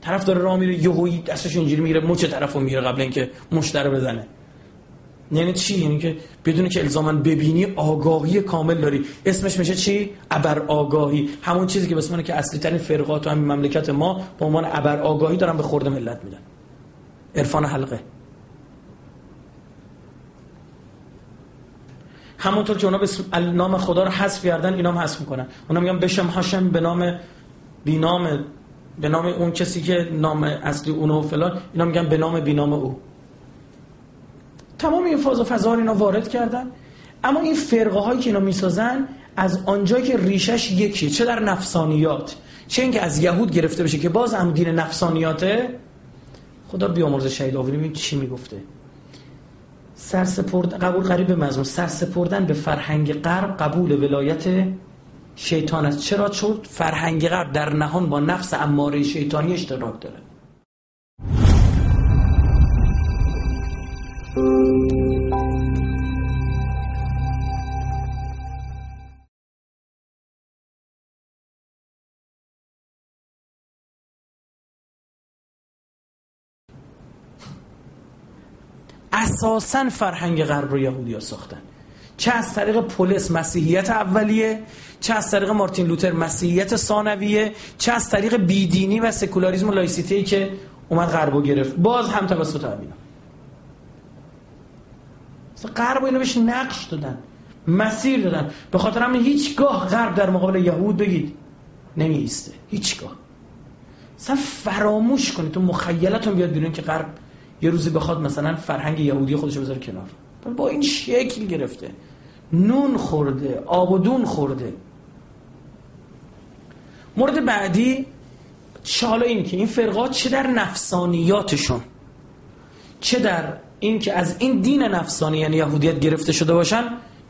Speaker 1: طرف داره راه میره یهویی دستش اینجوری می‌گیره مچ طرفو می‌گیره قبل اینکه مشتره بزنه. یعنی چی؟ یعنی که بدون که الزاما ببینی آگاهی کامل داری. اسمش میشه چی؟ ابر آگاهی. همون چیزی که بسمانه که اصلی ترین فرقات و همین مملکت ما به عنوان ابر آگاهی دارن به خورده ملت میدن. عرفان حلقه. همونطور که اونا به نام خدا رو حذف کردن اینا هم حذف می‌کنن. اونا میگن بشم هاشم به نام بینام به نام اون کسی که نام اصلی اونو فلان اینا میگن به نام بینام او. تمام این فاز و فضا اینا وارد کردن. اما این فرقه هایی که اینا می‌سازن از آنجایی که ریشش یکی چه در نفسانیات چه اینکه از یهود گرفته بشه که باز هم دین نفسانیاته خدا بیامرز شهید آوری. چی می‌گفته. سرسپرد قبول قریب مضمون سرسپردن به فرهنگ غرب قبول ولایت شیطان است. چرا؟ چون فرهنگ غرب در نهان با نفس اماره شیطانی اشتراک داره. اساسا فرهنگ غرب رو یهودی ها ساختن. چه از طریق پولس مسیحیت اولیه چه از طریق مارتین لوتر مسیحیت ثانویه چه از طریق بیدینی و سکولاریسم و لائیسیته که اومد غربو گرفت. باز هم توسط اینا غرب اینو بهش نقش دادن مسیر دادن. به خاطر همین هیچگاه غرب در مقابل یهود بگید نمی ایسته هیچگاه. اصلا فراموش کنید تو مخیلتون بیاد بیرون که غرب یه روزی بخواد مثلا فرهنگ یهودی خودش بذاره کنار. با این شکل گرفته. نون خورده آب و دون خورده. مورد بعدی چالا این که این فرقات چه در نفسانیاتشون؟ چه در این که از این دین نفسانی یعنی یهودیت گرفته شده باشن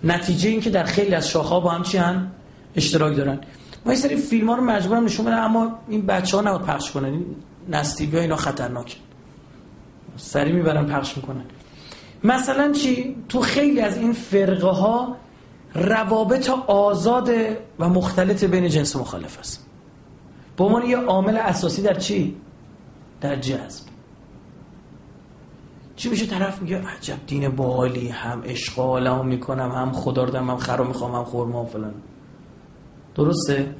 Speaker 1: نتیجه این که در خیلی از شاخها با هم چی هن؟ اشتراک دارن. ما این سری فیلم ها رو مجبورم نشون بدم اما این بچه ها نباید پخش کنن. این نستیبی ها اینا خطرناک سری می‌برن پخش می‌کنن. مثلا چی؟ تو خیلی از این فرقه ها روابط آزاد و مختلط بین جنس مخالف است. با عنوان یه عامل اساسی در چی؟ در جذب. چی میشه؟ طرف میگه عجب دین بالی هم اشغالم می‌کنم هم خدا رو هم خرا می‌خوام هم خورما فلان. درسته؟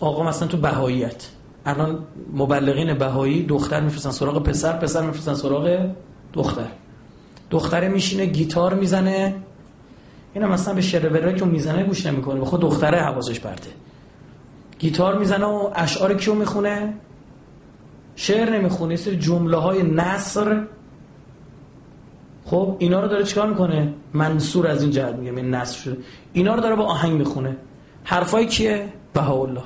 Speaker 1: آقا مثلا تو بهاییت. الان مبلغین بهایی دختر میفرستن سراغ پسر پسر میفرستن سراغ دختر. دختره میشینه گیتار می‌زنه. اینا مثلا به شروره که می‌زنه گوش نمی‌کنه. به خود دختره حواسش پرته. گیتار می‌زنه و اشعار کیو می‌خونه؟ شعر نمی‌خونه سری جمله های نصر خب اینا رو داره چیکار می‌کنه؟ منصور از این جهت میگه من نصر شده. اینا رو داره با آهنگ می‌خونه. حرفای کیه؟ بهاءالله.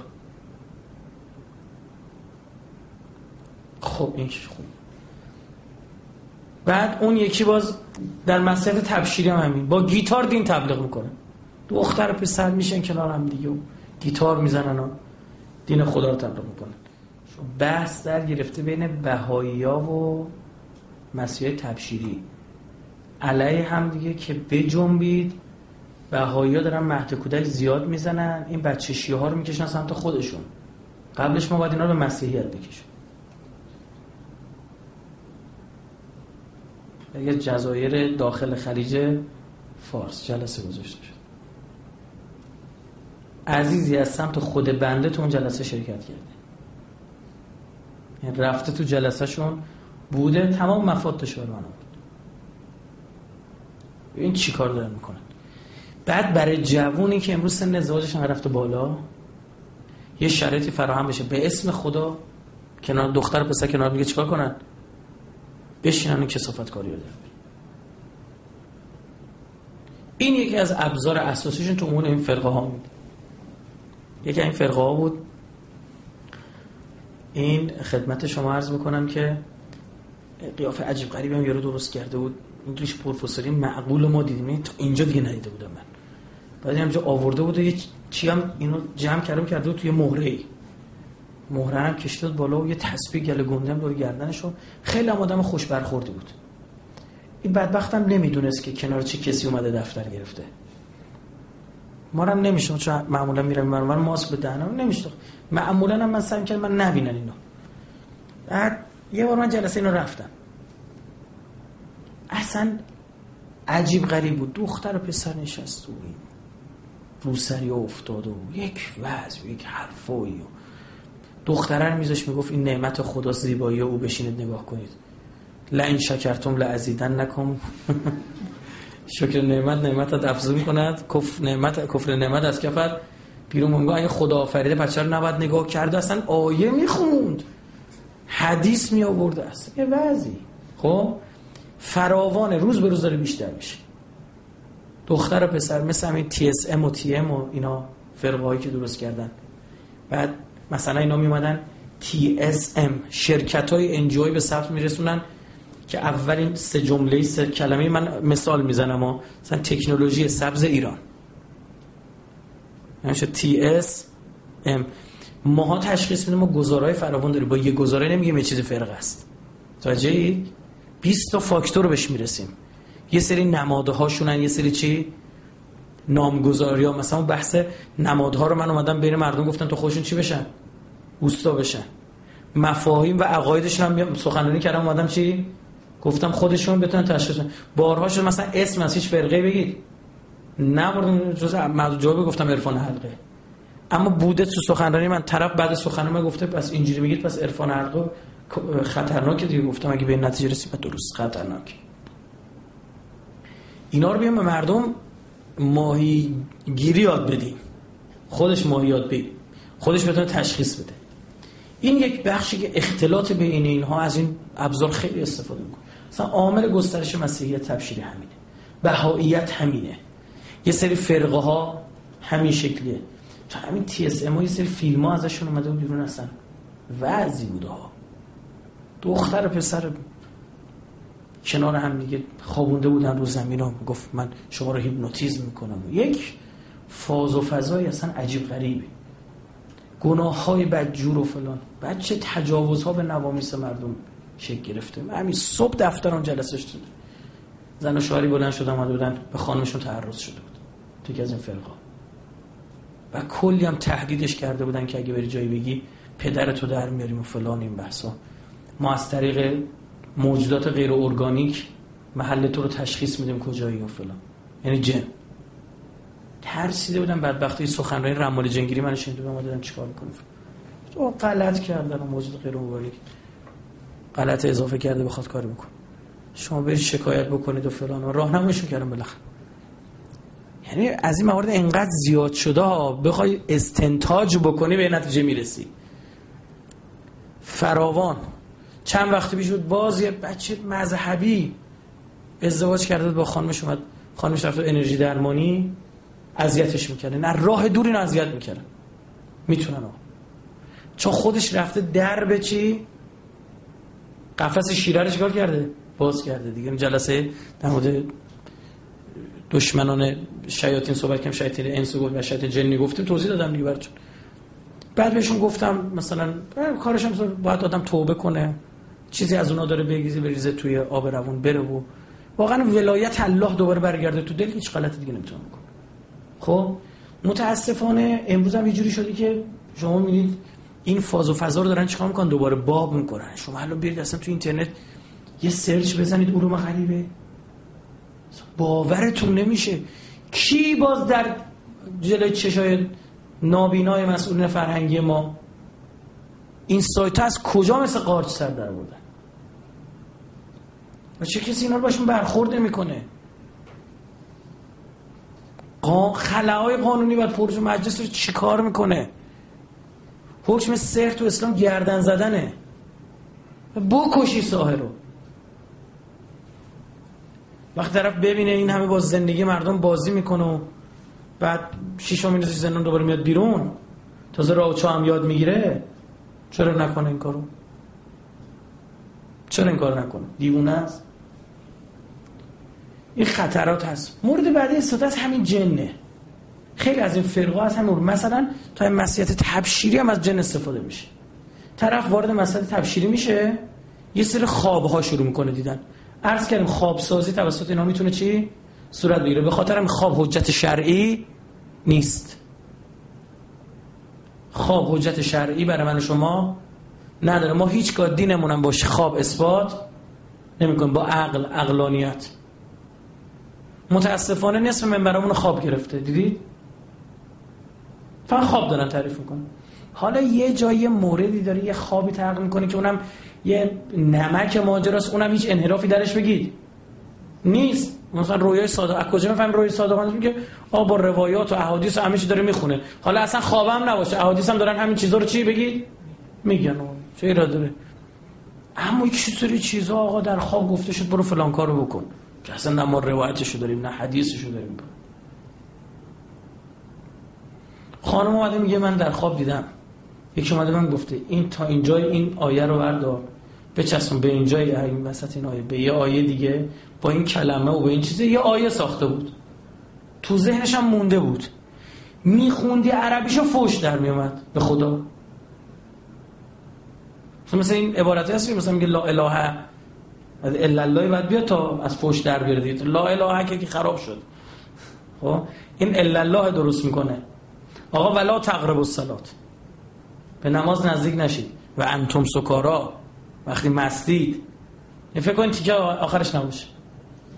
Speaker 1: خب این خوب بعد اون یکی باز در مسئله تبشیری هم همین. با گیتار دین تبلیغ می‌کنه. دختر پسر میشن کنار هم دیگه و گیتار می‌زنن و دین خدا رو تبلیغ می‌کنن. بحث در گرفته بین بهایی و مسیح تبشیری. علیه هم دیگه که بجنبید بهایی ها دارن مهد کودک زیاد می‌زنن. این بچه شیعه ها رو می‌کشن سمت خودشون. قبلش ما باید اینا رو به مسیحیت بکشیم. یه جزایر داخل خلیج فارس جلسه گذاشته شد. عزیزی از سمت خود بنده تو اون جلسه شرکت کرده یعنی رفته تو جلسه شون بوده تمام مفاد من بود. این چی کار دارن می‌کنن. بعد برای جوونی که امروز سن ازدواجش هم رفته بالا یه شرایطی فراهم بشه. به اسم خدا کنار دختر پسر کنار میگه چیکار کنن؟ بشینن این کسافت کاری رو این یکی از ابزار اساسیشون تو اون این فرقه ها میده یکی این فرقه ها بود. این خدمت شما عرض می‌کنم که قیافه عجیب غریبی هم یارو درست کرده بود. انگلیش پروفسوری معقول ما دیدیم. تا اینجا دیگه ندیده بودم من. بعد همجا آورده بود و یه چی هم اینو جمع کردم کرده بود توی مهره ای مهره هم کشید بالا و یه تسبیح گله گندم دور گردنش خیلی هم آدم خوش برخوردی بود. این بدبختم نمی‌دونست که کنار چه کسی اومده دفتر گرفته. ما هم نمیشه چون معمولا میرم من من ماسک به دهنم نمیشه معمولا هم من سعی کردم من نبینن اینو. بعد یه بار من جلسه اینو رفتم. اصلا عجیب غریب بود. دختر و پسر نشست و روسری افتاد و یک وضع یک حرفایی و دختره میذاش می‌گفت این نعمت خدا زیبایی او بشینید نگاه کنید. لعین شکرتم لعزیدن نکن. شکر نعمت نعمت افزون کند. کفر نعمت کفر نعمت از کفر. بیرون منگاه اگه خدا آفریده بچه رو نباید نگاه کرده؟ اصلا آیه می‌خوند. حدیث می آورده است یه وضعی. خب؟ فراوان روز به روز داره بیشتر میشه. دختر و پسر مثل همین تی اس ام و تی ام و اینا فرقه هایی که درست کردن. بعد مثلا اینا میمدن ام شرکت های انجوی به ثبت میرسونن که اولین سه جمله سه کلمه من مثال می‌زنم و مثلا تکنولوژی سبز ایران. تی اس ام ماها تشخیص میدیم ما گزارهای فراوان داریم. با یه گزاره نمیگیم یه چیز فرق است. توجه 20 تا فاکتور بهش می‌رسیم. یه سری نماده هاشونن یه سری چی؟ نامگذاری ها. مثلا بحث نمادها رو من اومدم بین مردم گفتم تو خودشون چی بشن؟ اوستا بشن. مفاهیم و عقایدشون هم سخنرانی کردم اومدم چی؟ گفتم خودشون بتونن تشخیص بارها شد مثلا اسم از هیچ فرقه بگید. نبردم جز جواب گفتم عرفان حلقه. اما بوده تو سخنرانی من. طرف بعد سخنرانی من گفته پس اینجوری میگید پس عرفان حلقه خطرناکه دیگه. گفتم اگه به نتیجه رسید درست خطرناک اینا رو بیام به مردم ماهی گیری یاد بدیم خودش ماهی یاد بدیم خودش بتونه تشخیص بده. این یک بخشی که اختلاط بین اینها از این ابزار خیلی استفاده می‌کنه. مثلا عامل گسترش مسیحیت تبشیری همینه. بهاییت همینه. یه سری فرقه ها همین شکلیه. تو همین تی اس ام یه سری فیلم ها ازشون اومده بیرون هستن. وضعی بوده ها. دختر و پسر کنار هم دیگه خوابونده بودن رو زمین ها. گفت من شما رو هیپنوتیزم می‌کنم. یک فاز و فضایی اصلا عجیب غریبه. گناه های بدجور و فلان. بچه تجاوز ها به نوامیس مردم شکل گرفته. همین صبح دفترم جلسه شده زن و شوهری بلند شده آمده بودن. به خانمشون تعرض شده بود. تو از این فرقا و کلی هم تهدیدش کرده بودن که اگه بری جایی بگی پدرتو در میاریم و فلان این بحثا. ما از طریق موجودات غیر ارگانیک محل تو رو تشخیص میدیم کجایی و فلان. یعنی جن. ترسیده بودم بدبختی سخنرانی رمال جنگیری من شنیده ما دادم چیکار کنم تو غلط کردن موجود غیر ارگانیک غلط اضافه کرده بخواد کاری بکن شما برید شکایت بکنید و فلان و راهنماییشون کردم بالاخره. یعنی از این موارد انقدر زیاد شده ها بخوای استنتاج بکنی به نتیجه می‌رسی. فراوان. چند وقتی پیش بود باز یه بچه مذهبی ازدواج کرده با خانمش اومد. خانمش رفت انرژی درمانی اذیتش می‌کنه نه راه دور اینو اذیت می‌کنه می‌تونن آقا. چون خودش رفته در به چی؟ قفس شیره چیکار کرده. باز کرده دیگه. جلسه در مورد دشمنان شیاطین صحبت کردم. شیاطین انس و شیاطین جنی گفتیم. توضیح دادم دیگه براتون. بعد بهشون گفتم مثلا کارش هم باید آدم توبه کنه. چیزی از اونا داره بگیزه بریزه توی آب روون بره و واقعا ولایت الله دوباره برگرده تو دل هیچ غلطی دیگه نمی‌تونه بکنه. خب متاسفانه امروز هم یه شده که شما می‌بینید این فاز و فضا رو دارن چیکار می‌کنن؟ دوباره باب می‌کنن. شما الان برید اصلا تو اینترنت یه سرچ بزنید علوم غریبه. باورتون نمیشه. کی باز در جلوی چشای نابینای مسئولین فرهنگی ما این سایت از کجا مثل قارچ سر در بردن و چه کسی اینا رو باشون برخورد می‌کنه خلاهای قانونی باید پرج مجلس رو چیکار می‌کنه؟ حکم سر تو اسلام گردن زدنه. بکشی ساحه رو وقتی طرف ببینه این همه با زندگی مردم بازی می‌کنه و بعد شیش میندازی زندان دوباره میاد بیرون. تازه راه چه هم یاد می‌گیره. چرا نکنه این کارو؟ چرا این کار نکنه دیوونه است. این خطرات هست. مورد بعدی استفاده همین جنه. خیلی از این فرقه از همین مثلا تا این مسیحیت تبشیری هم از جن استفاده میشه. طرف وارد مسیحیت تبشیری میشه یه سری خوابها شروع می‌کنه دیدن. عرض کردیم خواب سازی توسط اینا می‌تونه چی؟ صورت بگیره. به خاطر خواب حجت شرعی نیست. خواب حجت شرعی برای من شما نداره. ما هیچگاه دینمونم باشه خواب اثبات نمی‌کنیم. با عقل عقلانیت. متاسفانه نصف منبرمون خواب گرفته. دیدید؟ فقط خواب دارن تعریف می‌کنن. حالا یه جایی موردی داره یه خوابی تحقیق می‌کنه که اونم یه نمک ماجراست. اونم هیچ انحرافی درش بگید. نیست. مثلا رویای ساده از کجا می‌فهمیم رویای صادقانه میگه آ با روایات و احادیث و همه داره می‌خونه. حالا اصلا خوابم نباشه. احادیث هم دارن همین چیزا رو چی بگید میگن. چه ایراد داره؟ اما یک سری چیزا آقا در خواب گفته شد برو فلان کارو بکن. که اصلا نه ما روایتشو داریم نه حدیثشو داریم. خانم اومده میگه من در خواب دیدم. یکی اومده من گفته این تا اینجای این آیه رو بردار. بچسبون به اینجای این وسط این آیه به یه آیه دیگه با این کلمه و به این چیزه یه آیه ساخته بود. تو ذهنش هم مونده بود. میخوندی عربیشو فوش در میومد به خدا. مثلا این عبارتی هست مثلا میگه لا اله الا الله بعد بیا تا از فوش در بیاره دیگه. لا اله که خراب شد. خب؟ این الا الله درست می‌کنه. آقا ولا تقرب الصلات به نماز نزدیک نشید. و انتم سکارا. وقتی مستید. فکر کنید تیکه آخرش نباشه.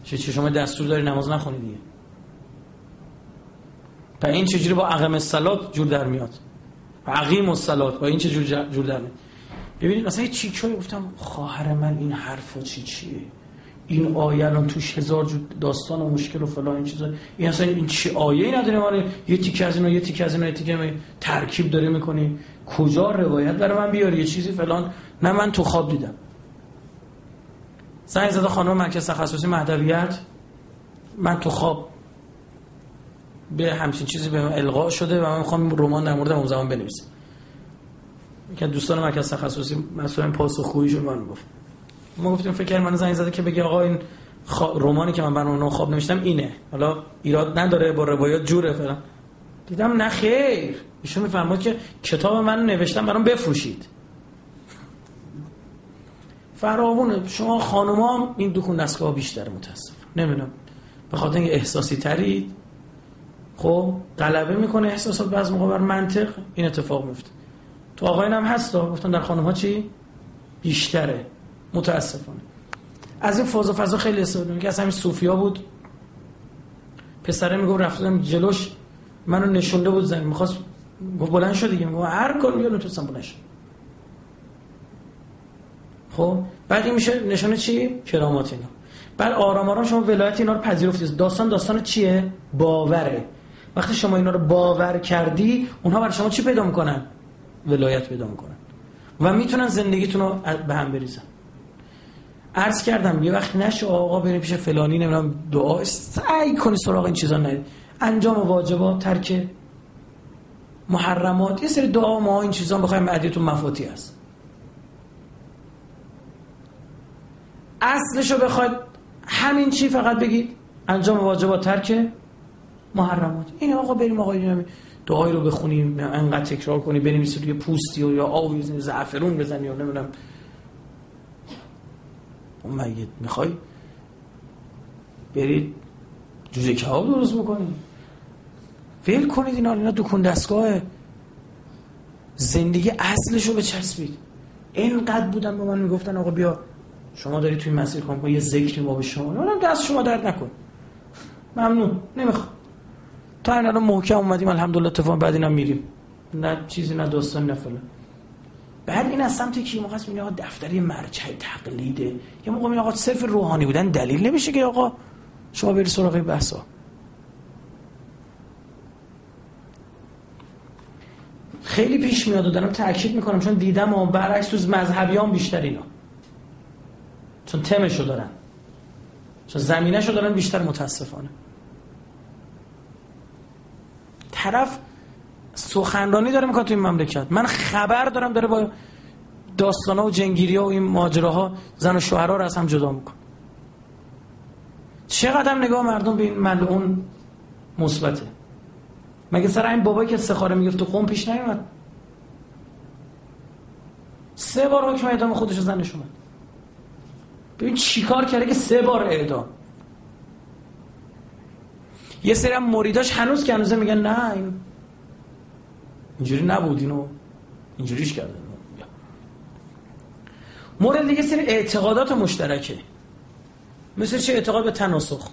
Speaker 1: چه شما دستور داری نماز نخونی دیگه. و این چجوری با عقم الصلات جور در میاد؟ و عقیم الصلات با این چه جور, در میاد؟ ببینید مثلا یه چیکایی گفتم خواهر من این حرفا چی چیه؟ این آیه الان توش هزار داستان و مشکل و فلان این چیزا. این اصلا این چی آیه ای نداره ما یه تیکه از اینا یه تیکه از اینا یه تیکه ترکیب داره می‌کنی کجا روایت برای من بیاری؟ یه چیزی فلان. نه من تو خواب دیدم. زنگ زده خانم مرکز تخصصی مهدویت من تو خواب به همچین چیزی به من القا شده و من می‌خوام رمان در مورد اون زمان بنویسم. که دوستان مرکز تخصصی مسئول پاسخگوییشون من گفت. ما گفتیم فکر من زنگ زده که بگه آقا این رومانی که من برنامه خواب نوشتم اینه. حالا ایراد نداره با روایات جوره فلان دیدم نه خیر. ایشون میفرماد که کتاب من نوشتم برام بفروشید. فراوونه شما خانوما این دکون دستگاه بیشتر متاسف. نمی‌دونم. به خاطر اینکه احساسی ترید. خب غلبه می‌کنه احساسات بعض موقع بر منطق. این اتفاق میفته تو آقایان هم هست گفتن در خانم ها چی؟ بیشتره. متاسفانه. از این فاز و فضا خیلی استفاده که از همین صوفیا بود. پسره میگو رفتم جلوش. منو نشونده بود زن می‌خواست گفت بلند شد دیگه. میگو هر کار بیا نتونستم بلند شد خب؟ بعد این میشه نشانه چی؟ کرامات اینا. بعد آرام آرام شما ولایت اینا رو پذیرفتید. داستان داستان چیه؟ باوره. وقتی شما اینا رو باور کردی اونها برای شما چی پیدا می‌کنن؟ ولایت پیدا می‌کنن. و می‌تونن زندگیتون رو به هم بریزن. عرض کردم یه وقت نشه آقا بریم پیش فلانی نمی‌دونم دعا سعی کنی سراغ این چیزا نرید انجام واجبات ترک محرمات یه سری دعا ما این چیزا بخوایم ادیتون مفاتی است اصلشو بخواید همین چی فقط بگید؟ انجام واجبات ترک محرمات این آقا بریم آقا دعایی رو بخونیم انقدر تکرار کنی بنویسی روی پوستی و یا آوی زعفرون بزنی و نمی‌دونم. اون میت می‌خوای برید جوجه کباب درست بکنید فیل کنید اینا اینا دکون دستگاه زندگی اصلش رو بچسبید. اینقدر بودن به من می‌گفتن آقا بیا. شما داری توی مسیر کام یه ذکری ما به شما. نه دست شما درد نکن ممنون. نمی‌خوام. تا این الان محکم اومدیم الحمدلله اتفاق بعد اینا میریم. نه چیزی نه داستان نه فلان. بعد این از سمت کی موقع است آقا دفتری مرجع تقلیده. یه موقع آقا صرف روحانی بودن دلیل نمیشه که آقا شما بری سراغ بحثا. خیلی پیش میاد و دارم تاکید می‌کنم چون دیدم و برعکس تو مذهبیان بیشتر اینا. چون تمشو دارن. چون زمینشو دارن بیشتر متاسفانه. طرف سخنرانی داره می‌کنه تو این مملکت. من خبر دارم داره با ها و جنگیری ها و این ماجراها زن و شوهرها رو از هم جدا میکن چقدر نگاه مردم به این ملعون مثبته. مگه سر این بابایی که سخاره می‌گفت تو خون پیش نیومد؟ سه بار حکم اعدام خودش زنش اومد. ببین چیکار کرده که سه بار اعدام. یه سری هم مریداش هنوز که هنوزه میگن نه این اینجوری نبود اینو اینجوریش کرده. مورد دیگه سری اعتقادات مشترکه. مثل چه اعتقاد به تناسخ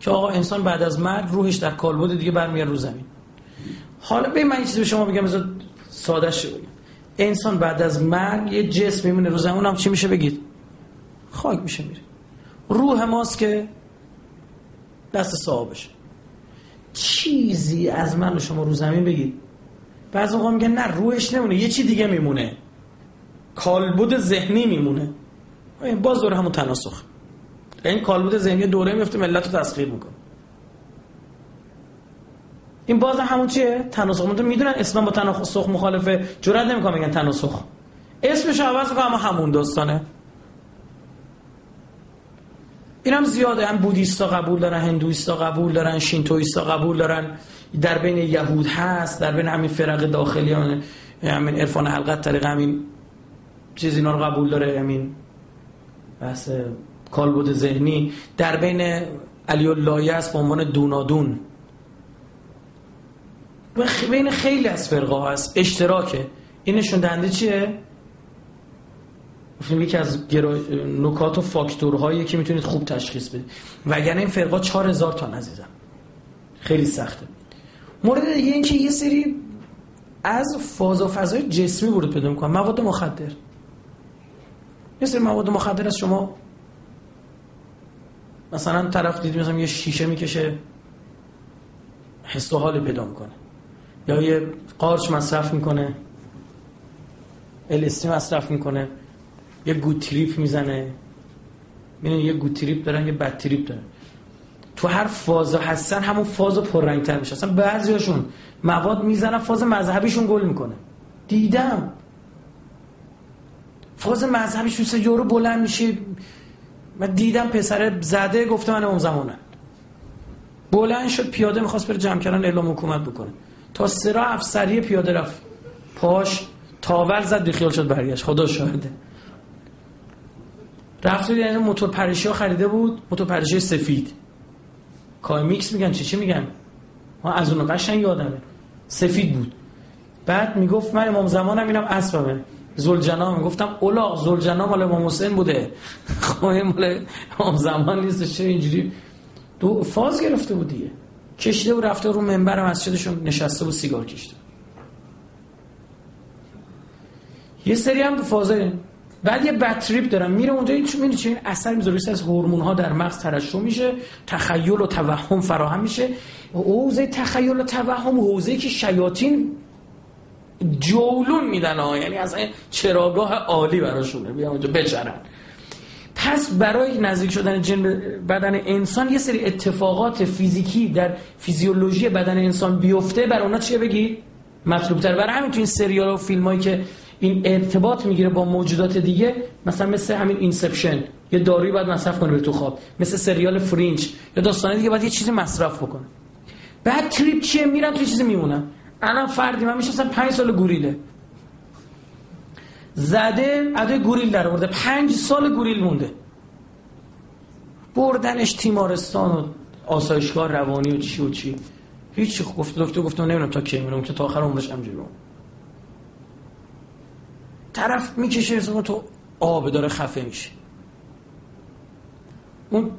Speaker 1: که آقا انسان بعد از مرگ روحش در کالبد دیگه برمیاد رو زمین. حالا به من این چیزی به شما بگم مثلا ساده انسان بعد از مرگ یه جسم میمونه. رو زمین هم چی میشه بگید؟ خاک میشه میره. روح ماست که دست صاحبشه. چیزی از من و شما رو زمین بگید. بعض موقع میگن نه روحش نمونه یه چی دیگه میمونه. کالبد ذهنی میمونه. باز دور همون تناسخ. این کالبد ذهنی دوره میفته ملت رو تسخیر می‌کنه. این باز همون چیه؟ تناسخ. تو می‌دونن اسلام با تناسخ مخالفه. جرئت نمی‌کنه میگن تناسخ. اسمش عوض کنه اما همون داستانه. این هم زیاده. هم بودیستا قبول دارن هندویستا قبول دارن شینتویستا قبول دارن. در بین یهود هست در بین همین فرق داخلی همین عرفان حلقت طریق همین چیز اینا رو قبول داره همین بحث کالبد ذهنی. در بین علی اللهی است به عنوان دونادون. بین خیلی از فرقه هست. اشتراکه. این نشون دهنده چیه یکی از نکات و فاکتورهایی که می‌تونید خوب تشخیص بدید. وگرنه این فرقا 4000 تا عزیزم. خیلی سخته. مورد دیگه این که یه سری از فاز و فضای جسمی ورود پیدا می‌کنن. مواد مخدر. یه سری مواد مخدر از شما مثلا طرف دیدی مثلا یه شیشه می‌کشه حس و حال پیدا می‌کنه. یا یه قارچ مصرف می‌کنه الستی مصرف می‌کنه یه گود تریپ می‌زنه. می‌دونی یه گود تریپ دارن یه بد تریپ دارن. تو هر فاز هستن همون فاز پررنگتر میشه. اصلا بعضیاشون مواد می‌زنن فاز مذهبیشون گل می‌کنه. دیدم. فاز مذهبیشون سه یورو بلند میشه من دیدم پسر زده گفته من اون زمانه. بلند شد پیاده می‌خواست بره جمع کردن اعلام حکومت بکنه. سرا افسری پیاده رفت. پاش تاول زد بیخیال شد برگشت. خدا شاهده. رفت یعنی موتور پرشی ها خریده بود؟ موتور پرشی سفید. میکس میگن چی چی میگن؟ ما از اون قشنگ یادمه. سفید بود. بعد می‌گفت من امام زمانم اینم اسبمه. زلجنا گفتم اولا زلجنا مال امام حسین بوده. خب مال امام زمان نیست چه اینجوری؟ دو فاز گرفته بود دیگه. کشیده و رفته رو منبر مسجدشون نشسته و سیگار کشیده. یه سری هم فازه بعد یه بد دارم. میره اونجا این چون چه این اثر می‌ذاره. از هورمون ها در مغز ترشح میشه. تخیل و توهم فراهم میشه. حوزه تخیل و توهم حوزه که شیاطین جولون میدن ها. یعنی از این چراگاه عالی براشونه بیان اونجا بچرن پس برای نزدیک شدن جن بدن انسان یه سری اتفاقات فیزیکی در فیزیولوژی بدن انسان بیفته. بر اونا چیه بگی؟ مطلوب تر برای همین تو این سریال و فیلم هایی که این ارتباط می‌گیره با موجودات دیگه مثلا مثل همین اینسپشن. یه دارویی باید مصرف کنه به تو خواب. مثل سریال فرینچ یا داستانه دیگه باید یه چیزی مصرف بکنه. بعد تریپ چیه؟ میرن تو چیزی میمونن. الان فردی من میشستم 5 سال گوریله زده اده گوریل در برده پنج سال گوریل مونده. بردنش تیمارستان و آسایشگاه روانی و چی و چی. هیچ گفت دکتر گفتم نمی‌دونم تا کی میرم که تا آخر عمرش همجوری طرف می‌کشه تو آب داره خفه میشه. اون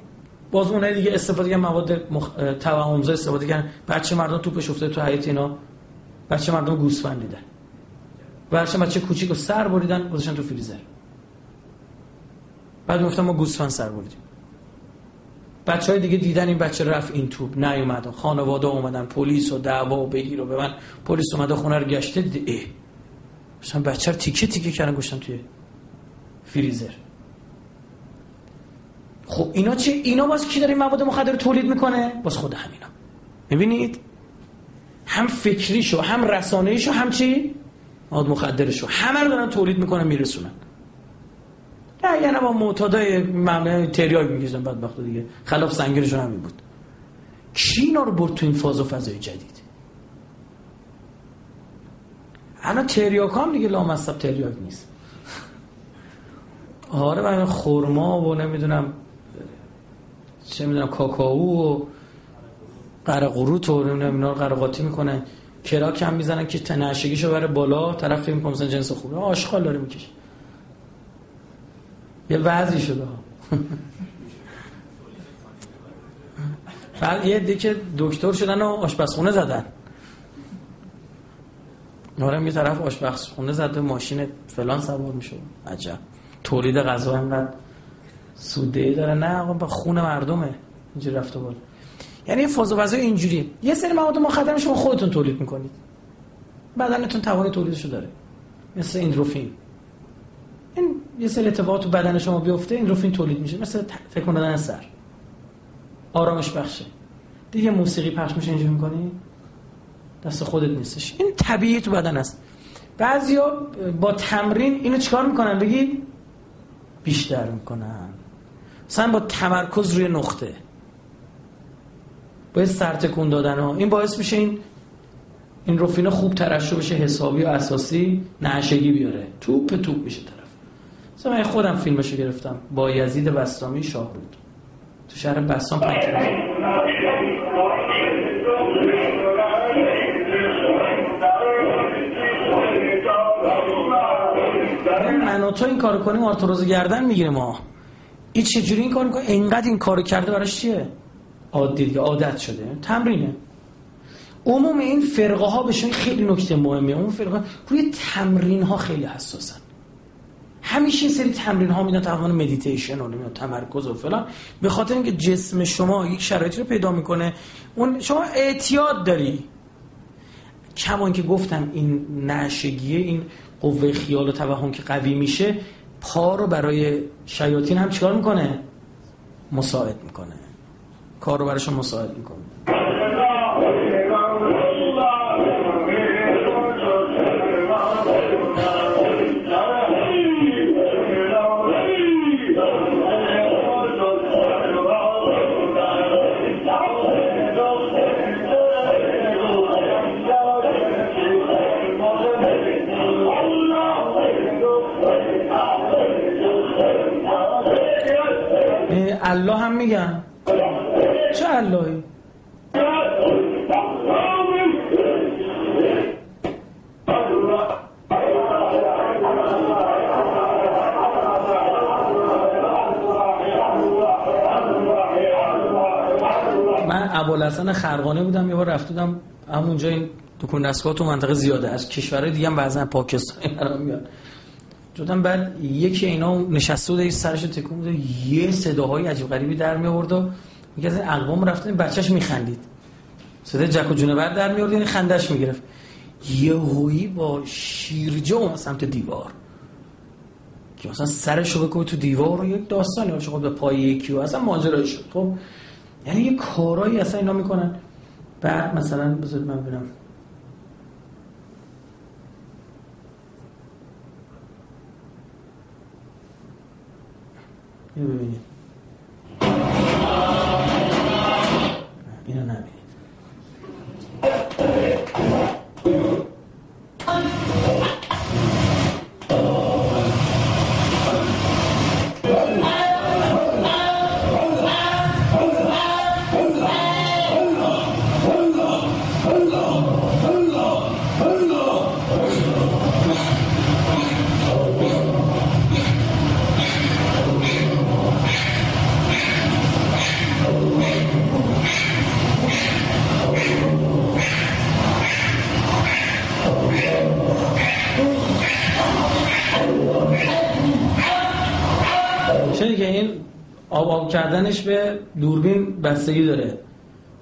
Speaker 1: باز اون دیگه استفاده کردن مواد مخ... توهمزا استفاده کردن. بچه مردم توپش افتاده تو حیاط اینا. بچه مردم گوسفند دیدن. بچه بچه کوچیک سر بریدن گذاشتن تو فریزر. بعد گفتم ما گوسفند سر بریدیم. بچه های دیگه دیدن این بچه رفت این توپ نیومدن خانواده اومدن پلیس و دعوا و بگیر و به من پلیس اومده خونه رو گشته دیده اه. مثلا بچه رو تیکه تیکه کردن گوشتن توی فریزر. خب اینا چه اینا باز کی داره مواد مخدر تولید می‌کنه؟ باز خود همینا می‌بینید هم فکریشو هم رسانه‌ایشو هم چی؟ مواد مخدرشو. همه رو دارن تولید می‌کنن میرسونن. نه یعنی با معتادای ممنوع تریاک میگیزن بدبخت دیگه. خلاف سنگینشون همین بود. کی اینا رو برد تو این فاز و فضای جدید؟ الان تریاک هم دیگه لامصب تریاک نیست. آره من خورما و نمی‌دونم چه می‌دونم کاکائو و قرقروت و نمی‌دونم اینا رو قرقاتی می‌کنن. کراک هم می‌زنن که تنشگیشو بره بالا طرف می‌کنه مثلا جنس خوبه. آشغال داره می‌کشه. یه وضعی شده. بعد یه دیگه دکتر شدن و آشپزخونه زدن. آره یه طرف آشپزخونه زده ماشین فلان سوار میشه عجب. تولید غذا انقدر سوده داره. نه آقا با خون مردمه. اینجوری رفته بالا. یعنی فاز و فضا اینجوری. یه سری مواد مخدر شما خودتون تولید می‌کنید. بدنتون توان تولیدشو داره. مثل ایندروفین. این یه سری اتفاقات تو بدن شما بیفته ایندروفین تولید میشه. مثل فکر کردن سر. آرامش بخشه. دیگه موسیقی پخش میشه اینجوری می‌کنی؟ دست خودت نیستش. این طبیعی تو بدن است. بعضیا با تمرین اینو چیکار می‌کنن؟ بگید؟ بیشتر می‌کنن. مثلا با تمرکز روی نقطه. باید سرتکون دادن ها. این باعث میشه این این روفینا خوب ترشح بشه حسابی و اساسی نعشگی بیاره. توپ توپ میشه طرف. مثلا من خودم فیلمشو گرفتم. با یزید بستامی شاهرود تو شهر بستام من و تو این کارو کنیم آرتروز گردن می‌گیره ما این چجوری این کار می‌کنه اینقدر این کارو کرده براش چیه؟ عادی دیگه عادت شده. تمرینه. عموم این فرقه ها بهشون خیلی نکته مهمه اون فرقه روی تمرین ها خیلی حساسن. همیشه سری تمرین ها میدن تمام مدیتیشن و تمرکز و فلان. به خاطر اینکه جسم شما یک شرایطی رو پیدا می‌کنه. اون شما اعتیاد داری. کمان که گفتم این نشگیه این قوه خیال و توهم که قوی میشه پا رو برای شیاطین هم چیکار می‌کنه؟ مساعد می‌کنه. کار رو برایشون مساعد می‌کنه. الله هم میگن. چه اللهی؟ من ابوالحسن خرقانه بودم یه بار رفتم همونجا این دکون دستگاه تو منطقه زیاده. از کشورهای دیگه هم بعضا پاکستانی برام میاد. جدن بعد یکی اینا نشسته بود سرش تکون بود. یه صداهای عجیب غریبی در می آورد میگه از اقوام رفتن بچهش میخندید. صدای جک و جونور در می آورد یعنی خندش می‌گرفت. یهویی با شیرجه و سمت دیوار. که مثلا سرشو بکنه تو دیوار رو یک داستانی باشه خود به پای یکی و اصلا ماجرایی شد. خب یعنی یه کارایی اصلا اینا می‌کنن. بعد مثلا بذارید من ببینم. ببینید. آب کردنش به دوربین بستگی داره.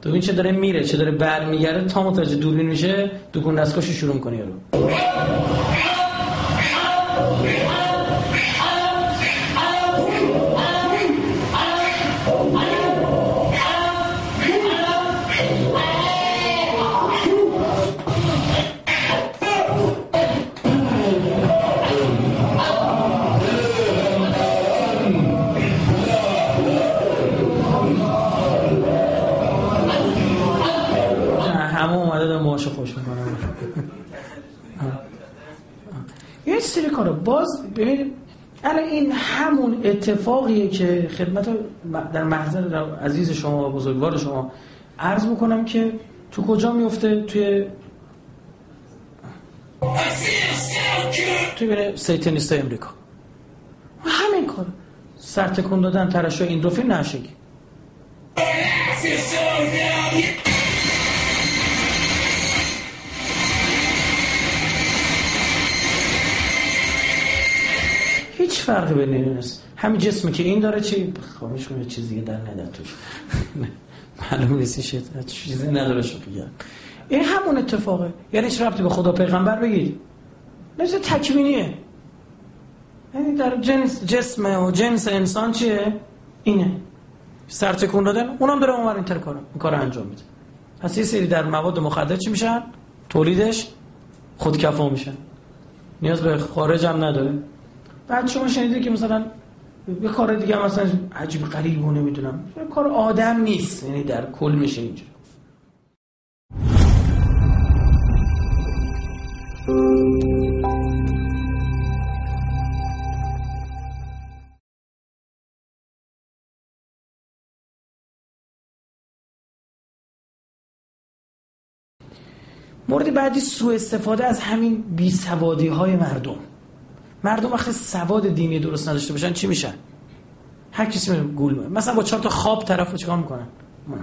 Speaker 1: دوربین چه داره میره چه داره برمیگرده تا متوجه دوربین میشه دکون دستگاهشو شروع کنی یارو. همه اومده دارم باهاشو خوش می‌کنم. یه سری کارا. باز ببینید الان این همون اتفاقیه که خدمت در محضر عزیز شما و بزرگوار شما عرض می‌کنم که تو کجا میفته توی توی بین سیتنیست امریکا. همین کار. سرتکون دادن ترشو این نشگی هیچ فرقی بین این نیست. همین جسمی که این داره چی؟ خواهش کنه چیزی در نده توش. معلوم نیست چیزی نداره شو بگم. این همون اتفاقه. یعنی هیچ ربطی به خدا پیغمبر بگید مثل تکوینیه. یعنی در جنس جسم و جنس انسان چیه؟ اینه. سرتکون دادن اونم داره اونور این کار این انجام میده. پس یه سری در مواد مخدر چی میشن؟ تولیدش خودکفا میشن. نیاز به خارج هم نداره. بعد شما شنیده که مثلا یه کار دیگه مثلا عجیب غریب و نمی‌دونم. کار آدم نیست. یعنی در کل میشه اینجا. مورد بعدی سوء استفاده از همین بیسوادی های مردم. مردم وقتی سواد دینی درست نداشته باشن چی میشن؟ هر کسی میره گول میره مثلا با چهار تا خواب طرفو چیکار می‌کنن؟ من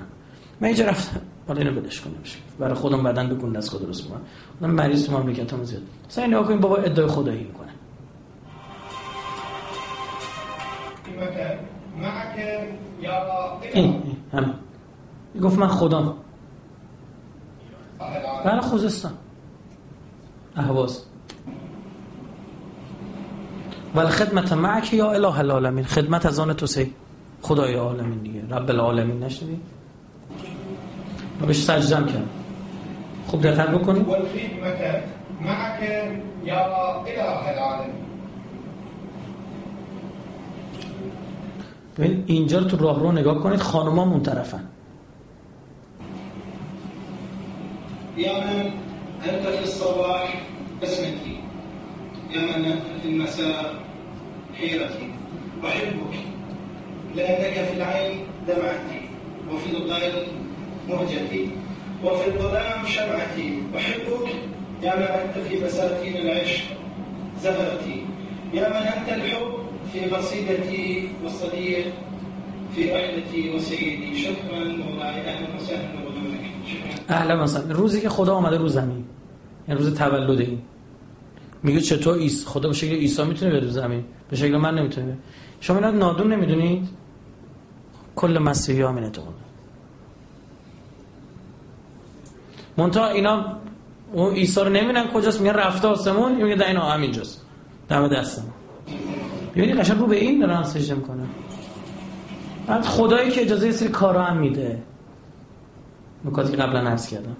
Speaker 1: من اینجا رفتم. حالا اینو بدش کنم. برای خودم بدن بگون از خود درست می‌کنم من مریض تو مملکت هم زیاد. مثلا نگاه بابا ادعای خدایی می‌کنه. این همین. گفت من خودم. بله خوزستان. اهواز. ولی خدمت معک یا اله العالمین خدمت از آن تو سی. خدای عالمین دیگه. رب العالمین. نشدی و بهش سجدم کرد. خوب دقت بکنید
Speaker 2: معك یا اله العالمین
Speaker 1: ببین اینجا رو تو راه رو نگاه کنید خانوما اون طرفن.
Speaker 2: يا من أنت في الصباح بسمتي أنت في المساء حيرتي. أحبك. لأنك في العين دمعتي وفي القلب مهجتي وفي الظلام شمعتي. أحبك يا من أنت في بساتين العشق زهرتي يا من أنت الحب في قصيدتي والصديق في رحلتي وسيدي شكرا مولاي أهلا وسهلا
Speaker 1: أهلا مثلا روزی که خدا آمده رو زمین یعنی روز تولد این میگه چطور ایس خدا به شکل عیسی می‌تونه بیاد زمین؟ به شکل من نمی‌تونه شما اینا نادون نمی‌دونید؟ کل مسیحی ها اینه منتها اینا اون عیسی رو نمی‌دونن کجاست؟ میگن رفته آسمون میگه در این همینجاست. دم دستمون. ببینی قشنگ رو به این دارن سجده می‌کنن. بعد خدایی که اجازه سری کارا هم میده. نکاتی قبلا عرض کردم.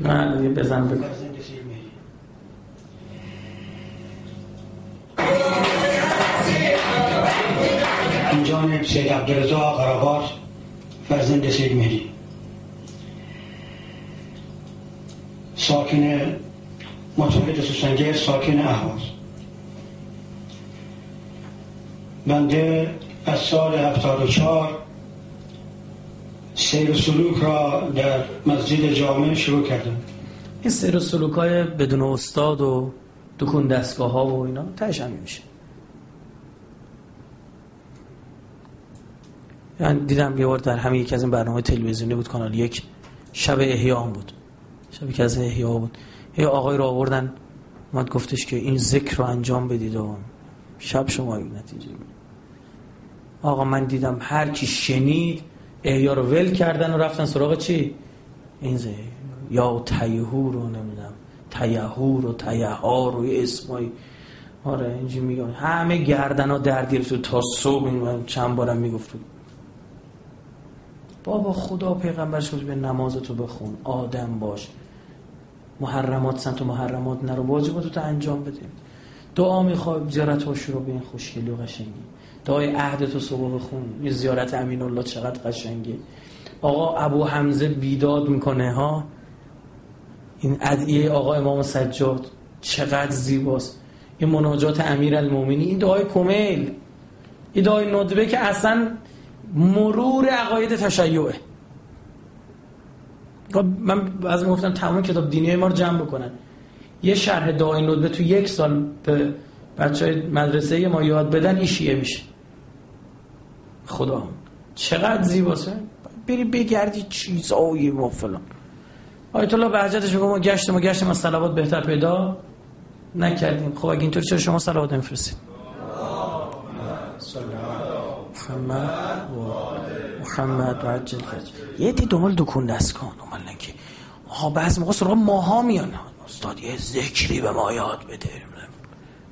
Speaker 1: نه بزن بگو.
Speaker 3: جانب سید عبدالرزا قرابات فرزند سید مهدی. ساکن متولد سوسنجر ساکن اهواز. بنده از سال 74 سیر و سلوک را در مسجد جامع شروع کردم.
Speaker 1: این سیر و سلوک های بدون استاد و دکون دستگاه ها و اینا تهش همین میشه. یعنی دیدم یه بار در همین یکی از این برنامه تلویزیونی بود کانال یک شب احیا هم بود. شب که از احیا بود. یه آقای رو آوردن اومد گفتش که این ذکر رو انجام بدید و شب شما این نتیجه آقا من دیدم هر کی شنید احیا رو ول کردن و رفتن سراغ چی؟ این زی یا تیهور رو نمیدم تیهور و تیهار و اسمایی آره اینجی میگم. همه گردن ها در گرفت تا صبح این چند بارم می‌گفت. بابا خدا پیغمبر شد به نمازتو بخون. آدم باش. محرمات سنت و محرمات نرو واجباتو تو انجام بده. دعا می‌خوای زیارت ها شروع به این خوشگلی و قشنگی. دعای عهدتو صبح بخون. این زیارت امین الله چقدر قشنگه. آقا ابو حمزه بیداد می‌کنه ها؟ این ادعیه آقا امام سجاد چقدر زیباست. این مناجات امیر المومنی این دعای کمیل. این دعای ندبه که اصلا مرور عقاید تشیعه. خب، من از گفتم تمام کتاب دینی ما رو جمع بکنن. یه شرح دعای ندبه تو یک سال به بچه های مدرسه ما یاد بدن این شیعه میشه. خدا. چقدر زیباست؟ بری بگردی چیزایی ما فلان. آیت الله بهجتش ما گشتیم و گشتیم از صلوات بهتر پیدا نکردیم. خب اگه اینطور چرا شما صلوات نمیفرستید؟ محمد و محمد و عجل یه دی دنبال دکون دست کن دنبال که آها بعض موقع سراغ ماها میان. استاد یه ذکری به ما یاد بده.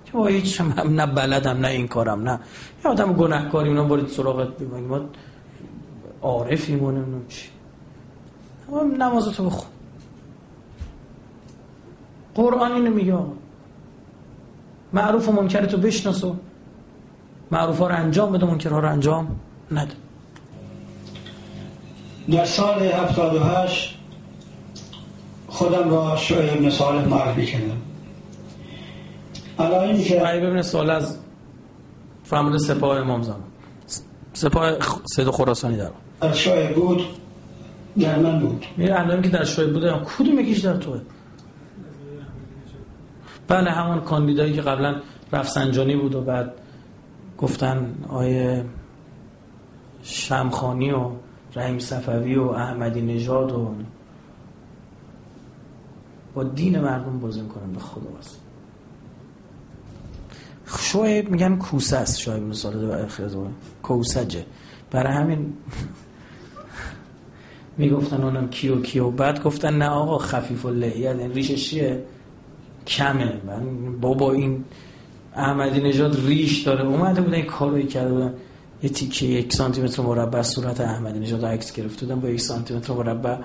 Speaker 1: که با هیچ هم نه بلدم نه این کارم نه. یه آدم گناهکاری اونا برید سراغت بگیم ما عارفیم و نمی‌دونم چی. نمازتو بخون. قرآن اینو میگه معروف و منکرتو بشناسو معروف ها رو انجام بده منکر ها رو انجام نده.
Speaker 3: در سال 78 خودم را شعیب ابن صالح معرفی کردم.
Speaker 1: الان که شعیب ابن صالح از فرمود سپاه امام زمان. سپاه سید خراسانی در.
Speaker 3: در شعیب بود در من بود.
Speaker 1: میره الان که در شعیب بود کدوم یکیش در توه؟ بله همان کاندیدایی که قبلا رفسنجانی بود و بعد گفتن آیه شمخانی و رحیم صفوی و احمدی نژاد و با دین مردم بازی کنن به خدا بس شاید میگن کوسه است شاید مثال کوسجه. برای همین می‌گفتن اونم کیو کیو. بعد گفتن نه آقا خفیف و لحیت این ریشش چیه؟ کمه. من بابا این احمدی نژاد ریش داره. اومده بودن این کارو کرده بودن. یه تیکه یک سانتی متر مربع صورت احمدی نژاد عکس گرفته بودن. با یک سانتی متر مربع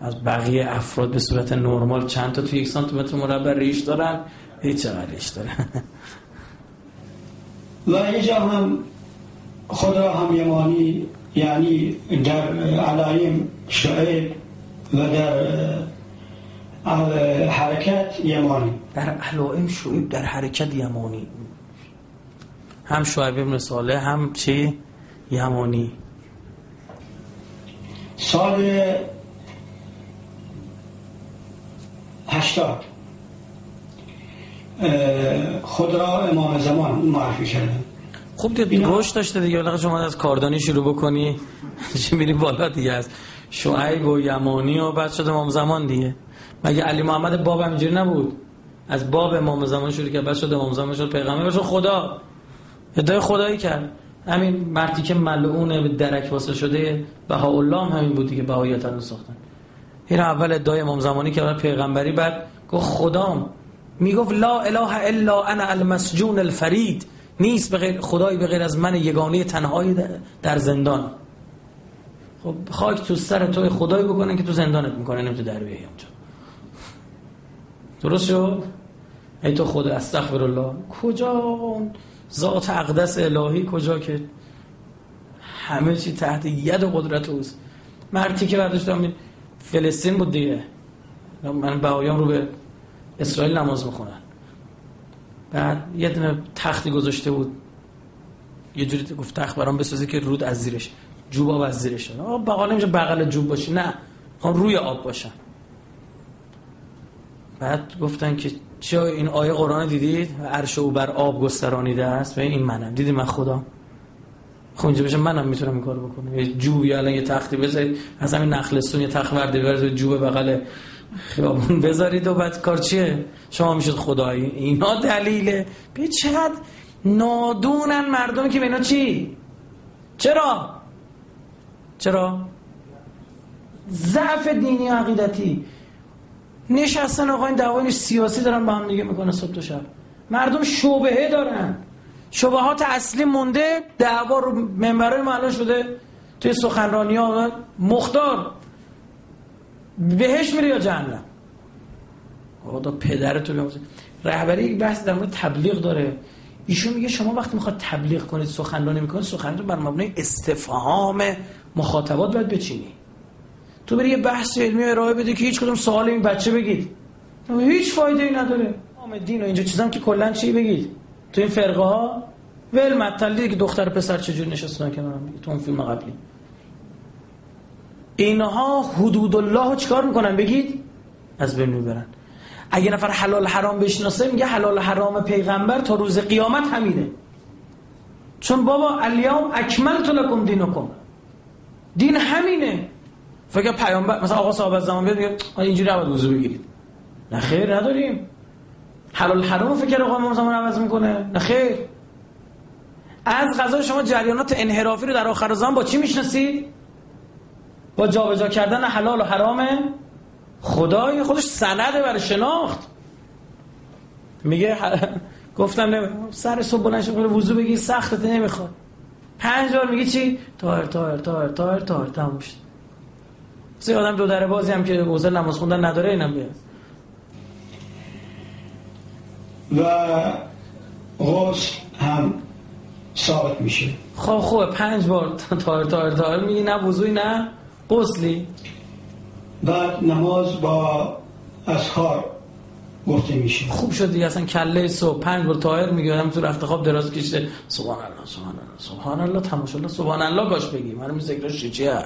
Speaker 1: از بقیه افراد به صورت نرمال چند تا تو یک سانتی متر مربع ریش دارن. هیچ چقدر ریش دارن.
Speaker 3: و اینجا هم خدا هم یمانی یعنی در علایم شعیب و در حرکت یمانی.
Speaker 1: در علائم شعیب در حرکت یمانی. هم شعیب ابن صالح هم چی؟ یمانی.
Speaker 3: سال هشتاد. خود را امام زمان معرفی کردن.
Speaker 1: خوب دید گوش داشته دیگه ولی شما از کاردانی شروع بکنی چی میری بالا دیگه از شعیب و یمانی و بعد شد امام زمان دیگه. مگه علی محمد باب همینجوری نبود؟ از باب امام زمان شروع کرد بعد شد امام زمان شد پیغمبر شد خدا. ادعای خدایی کرد. همین مردی که ملعون به درک واسه شده بهاءالله هم همین بود دیگه بهاییت رو ساختن. این اول ادعای امام زمانی که پیغمبری بعد گفت خدام. می‌گفت لا اله الا انا المسجون الفرید. نیست به غیر خدایی به غیر از من یگانه تنهایی در زندان. خب خاک تو سر توی خدایی بکنن که تو زندانت می‌کنه نمیتو در بیایی اونجا درست شد؟ ای تو خود استغفر الله کجا ذات اقدس الهی کجا که همه چی تحت ید و قدرت اوست. مردی که برداشتم فلسطین بود دیگه. من بهایان رو به اسرائیل نماز می‌خونن. بعد یه دونه تختی گذاشته بود. یه جوری گفت تخت برام بسازه که رود از زیرش جوب آب از زیرش. آب بغل نمیشه بغل جوب باشه. نه هم روی آب باشن. بعد گفتن که چه این آیه قرآن دیدید؟ عرش او بر آب گسترانیده است. و این منم. دیدی من خدا خب بشه منم می‌تونم این کارو بکنم. یه جوب یا الان یه تختی بذارید. از همین نخلستون یه تخت ورده برید جوب بغل خیابون بذارید و بعد کار چیه؟ شما می‌شد خدایی. اینا دلیله. به چقدر نادونن مردم که به چی؟ چرا؟ چرا؟ ضعف دینی و عقیدتی. نشستن آقا این دعوای سیاسی دارن با هم دیگه می‌کنه صبح و شب. مردم شبهه دارن. شبهات اصلی مونده دعوا رو منبرای ما شده. توی سخنرانی ها مختار. بهش میره یا جهنم؟ خدا پدرتو بیاموزه رهبری یک بحث در مورد تبلیغ داره. ایشون میگه شما وقتی می‌خواد تبلیغ کنید سخنرانی می‌کنید سخنرانی بر مبنای استفهام مخاطبات باید بچینی. تو بری یه بحث علمی ارائه بده که هیچ کدوم سوال این بچه بگید. هیچ فایده ای نداره. دین و اینجا چیزام که کلا چی بگید؟ تو این فرقه ها ول مطلبی که دختر پسر چجوری نشستن کنارم تو اون فیلم قبلی. اینها حدود الله رو چیکار می‌کنن؟ بگید. از بین می‌برن. اگه نفر حلال حرام بشناسه میگه حلال حرام پیغمبر تا روز قیامت همینه. چون بابا الیوم اکملت لکم دینکم. دین همینه. فکر پیامبر مثلا آقا صاحب زمان بیاد میگه اینجوری عوض وضو بگیرید. نه خیر نداریم. حلال حرام فکر آقا امام زمان عوض می‌کنه. نه خیر. از غذا شما جریانات انحرافی رو در آخر زمان با چی می‌شناسید با جابجا کردن حلال و حرام خدای خودش سنده برای شناخت. میگه گفتم نمی سر صبح بلند شد وضو بگی سختت نمی‌خواد. پنج بار میگه چی؟ تاهر تاهر تاهر تاهر تاهر تموم شد. سی آدم دو در بازی هم که حوزه نماز خوندن نداره اینم بیاد
Speaker 3: و غسل هم ثابت میشه.
Speaker 1: خب خوبه. پنج بار تاهر تاهر تاهر میگی نه وضوی نه غسلی.
Speaker 3: بعد نماز با اسخار گفته میشه.
Speaker 1: خوب شد دیگه اصلا کله صبح پنج بار طاهر میگه تو رفت خواب دراز کشته سبحان الله سبحان الله سبحان الله تماشا الله سبحان الله گاش بگی من ذکرش چیه؟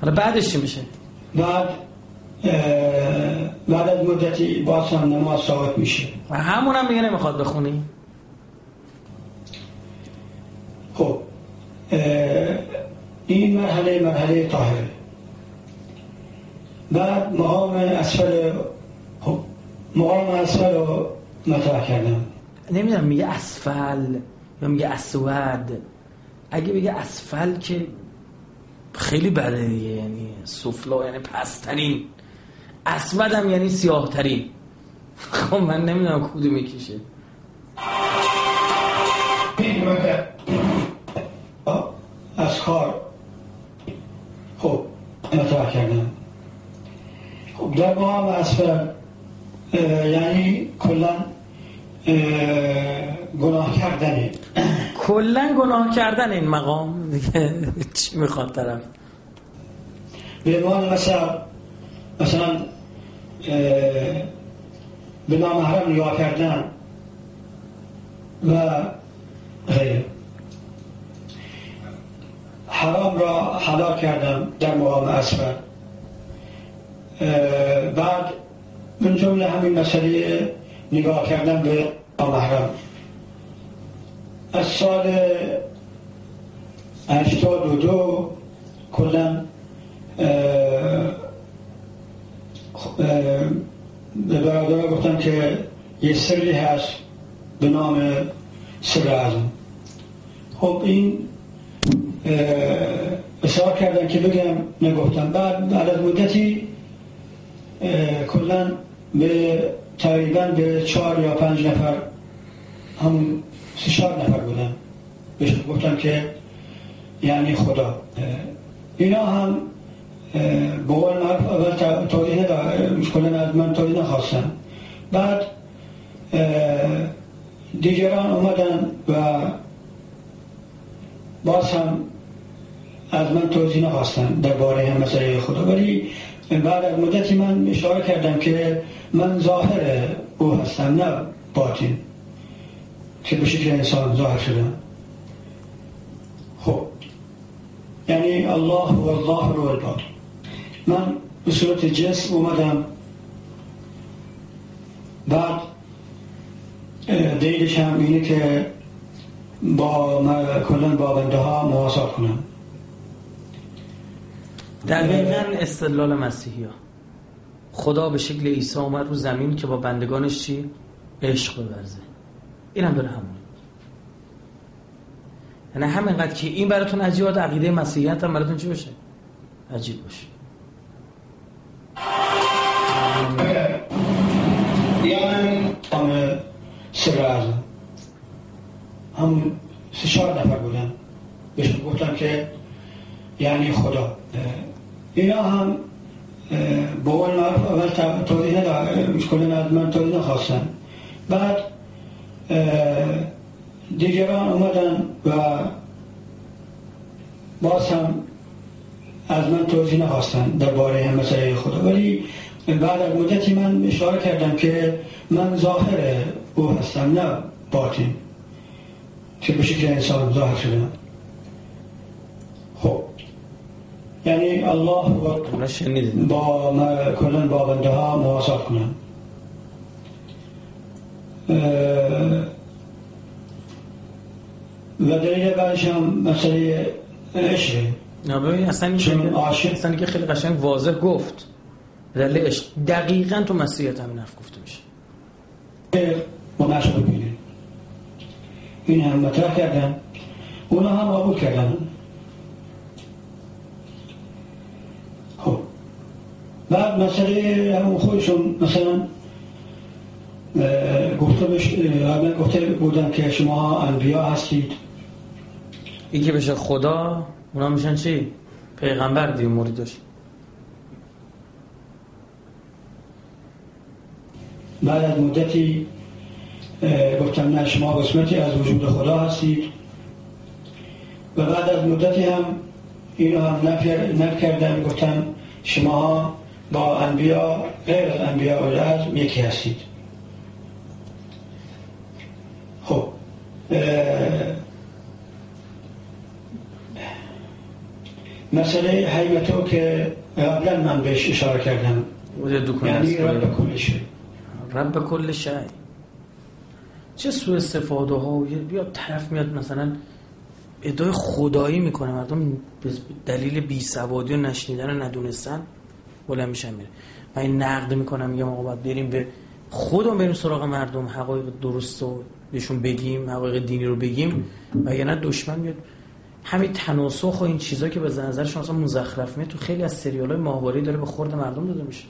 Speaker 1: حالا بعدش چی میشه؟
Speaker 3: بعد بعد از مدتی باز هم نماز ثابت میشه.
Speaker 1: و همون هم میگه نمی‌خواد بخونی.
Speaker 3: خب این مرحله مرحله طاهره. بعد مقام اسفل خب مقام اسفل رو مطرح کردم.
Speaker 1: نمی‌دونم میگه اسفل یا میگه اسود. اگه بگه اسفل که خیلی بده دیگه یعنی سفلا یعنی پسترین. اسود هم یعنی سیاه ترین خب من نمی‌دونم کدوم می‌کشه
Speaker 3: از کار مطرح کردم. خب در مقام اسفل یعنی کلا گناه کردنه.
Speaker 1: کلا گناه کردن این مقام دیگه چی می‌خواد طرف؟
Speaker 3: به عنوان مثلا مثلا به نامحرم نگاه کردن و غیره. حرام را حلال کردم در مقام اسفل بعد من جمله همین مسئله نگاه کردن به نامحرم از سال هشتاد و دو کلا به برادر گفتم که یه سری هست به نام سر خب این اصرار کردن که بگم نگفتم. بعد بعد از مدتی کلا به تقریبا به چهار یا پنج نفر همون سه چهار نفر بودن. بهش گفتم که یعنی خدا. اینا هم به قول معروف اول توضیح کلا از من توضیح نخواستم بعد دیگران اومدن و باز هم از من توضیح نخواستن درباره هم مسئله خدا. ولی بعد از مدتی من اشاره کردم که من ظاهر او هستم نه باطن. که به شکل انسان ظاهر شدم. خب. یعنی الله و الظاهر و الباطن. من به صورت جسم اومدم. بعد دیدش هم اینه که با کلن با بنده ها مواسط کنم.
Speaker 1: دقیقا استدلال مسیحی ها. خدا به شکل عیسی اومد رو زمین که با بندگانش چی؟ عشق بورزه. این هم داره همون. یعنی همینقدر که این براتون عجیب عقیده مسیحیت هم براتون چی باشه؟ عجیب باشه.
Speaker 3: هم سه چهار نفر بودن. بهش گفتم که یعنی خدا. اینا هم با اول معروف اول توضیح ندارم از من توضیح نخواستن بعد دیگران اومدن و باز هم از من توضیح نخواستن درباره مسئله خدا ولی بعد از مدتی من اشاره کردم که من ظاهر او هستم نه باطن. که به شکل انسان ظاهر شدم. خب. یعنی الله با کلن با بنده ها مواسط کنم و دلیل بعدش هم مسئله عشقه
Speaker 1: ببین اصلا این که خیلی قشنگ واضح گفت. دلیل عشق. دقیقا تو مسیحیت همین حرف گفته میشه.
Speaker 3: نشو ببینید این هم مطرح کردن. اونا هم قبول کردن خب بعد مسئله همون خودشون مثلا گفته بش... گفته بودن که شما انبیا هستید.
Speaker 1: این که بشه خدا اونا میشن چی؟ پیغمبر دیگه موردش.
Speaker 3: بعد از مدتی گفتم نه شما قسمتی از وجود خدا هستید. و بعد از مدتی هم اینو هم نکردم گفتم شما با انبیا غیر از انبیا و یکی هستید. خب مسئله حیمتو که قبلا من بهش اشاره کردم. یعنی رب کل شی.
Speaker 1: رب کل شی. چه سوء استفاده ها؟ یا طرف میاد مثلا ادعای خدایی می‌کنه. مردم دلیل بی سوادی و نشنیدن و ندونستن. بلند میشن میره من این نقد می‌کنم میگم آقا باید بریم به خودمون بریم سراغ مردم حقایق درست رو بهشون بگیم حقایق دینی رو بگیم و یا نه دشمن میاد. همین تناسخ و این چیزا که به نظر شما اصلا مزخرف تو خیلی از سریال های ماهواره داره به خورد مردم داده میشه.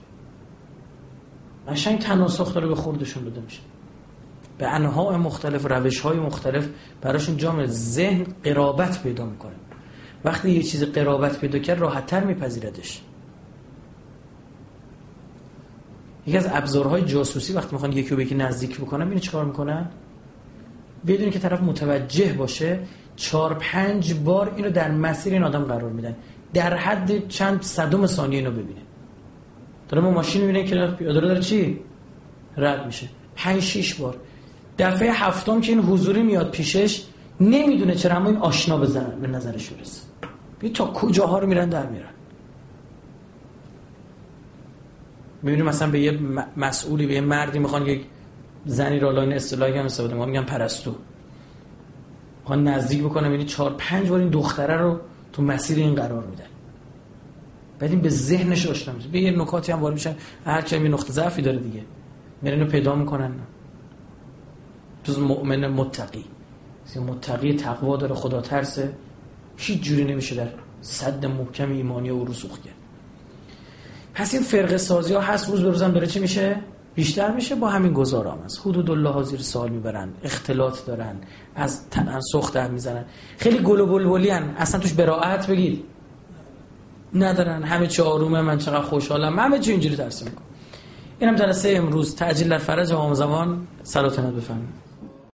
Speaker 1: قشنگ تناسخ داره به خوردشون داده میشه. به انواع مختلف روش های مختلف براشون جامعه ذهن قرابت پیدا می‌کنه. وقتی یه چیز قرابت پیدا کرد راحتتر میپذیردش. یکی از ابزارهای جاسوسی وقتی می‌خوان یکی به یکی نزدیک بکنن میره چیکار می‌کنن؟ بدونی که طرف متوجه باشه چهار پنج بار اینو در مسیر این آدم قرار میدن. در حد چند صدم ثانیه اینو ببینه. داره ما ماشین می‌بینه که پیاده داره چی؟ رد میشه. پنج شیش بار. دفعه هفتم که این حضوری میاد پیشش نمی‌دونه چرا اما این آشنا به نظرش برسه تا کجاها رو میرن در میرن. می‌بینیم مثلا به یه مسئولی به یه مردی می‌خوان یک زنی رو لاین اصطلاحی هم استفاده ما میگن پرستو. می‌خوان نزدیک بکنم یعنی چهار پنج بار این دختره رو تو مسیر این قرار میدن. بعد این به ذهنش آشنا میشه. به یه نکاتی هم وارد میشن. هر کی نقطه ضعفی داره دیگه. میرن پیدا می‌کنن. جز مؤمن متقی. متقی تقوا داره خدا ترسه. هیچ جوری نمیشه در صد محکم ایمانی او رسوخ کرد. پس این فرقه سازی ها هست روز به روزم داره چی میشه؟ بیشتر میشه. با همین گذارام است حدود الله زیر سال می‌برن اختلاط دارن از تنسخ در می‌زنن. خیلی گل و بلبلی. اصلا توش براعت بگید ندارن. همه چی آرومه من چقدر خوشحالم. من همه چی اینجوری ترسیم می‌کنم. اینم جلسه امروز تعجیل در فرج امام زمان. سلاتنت بفهمید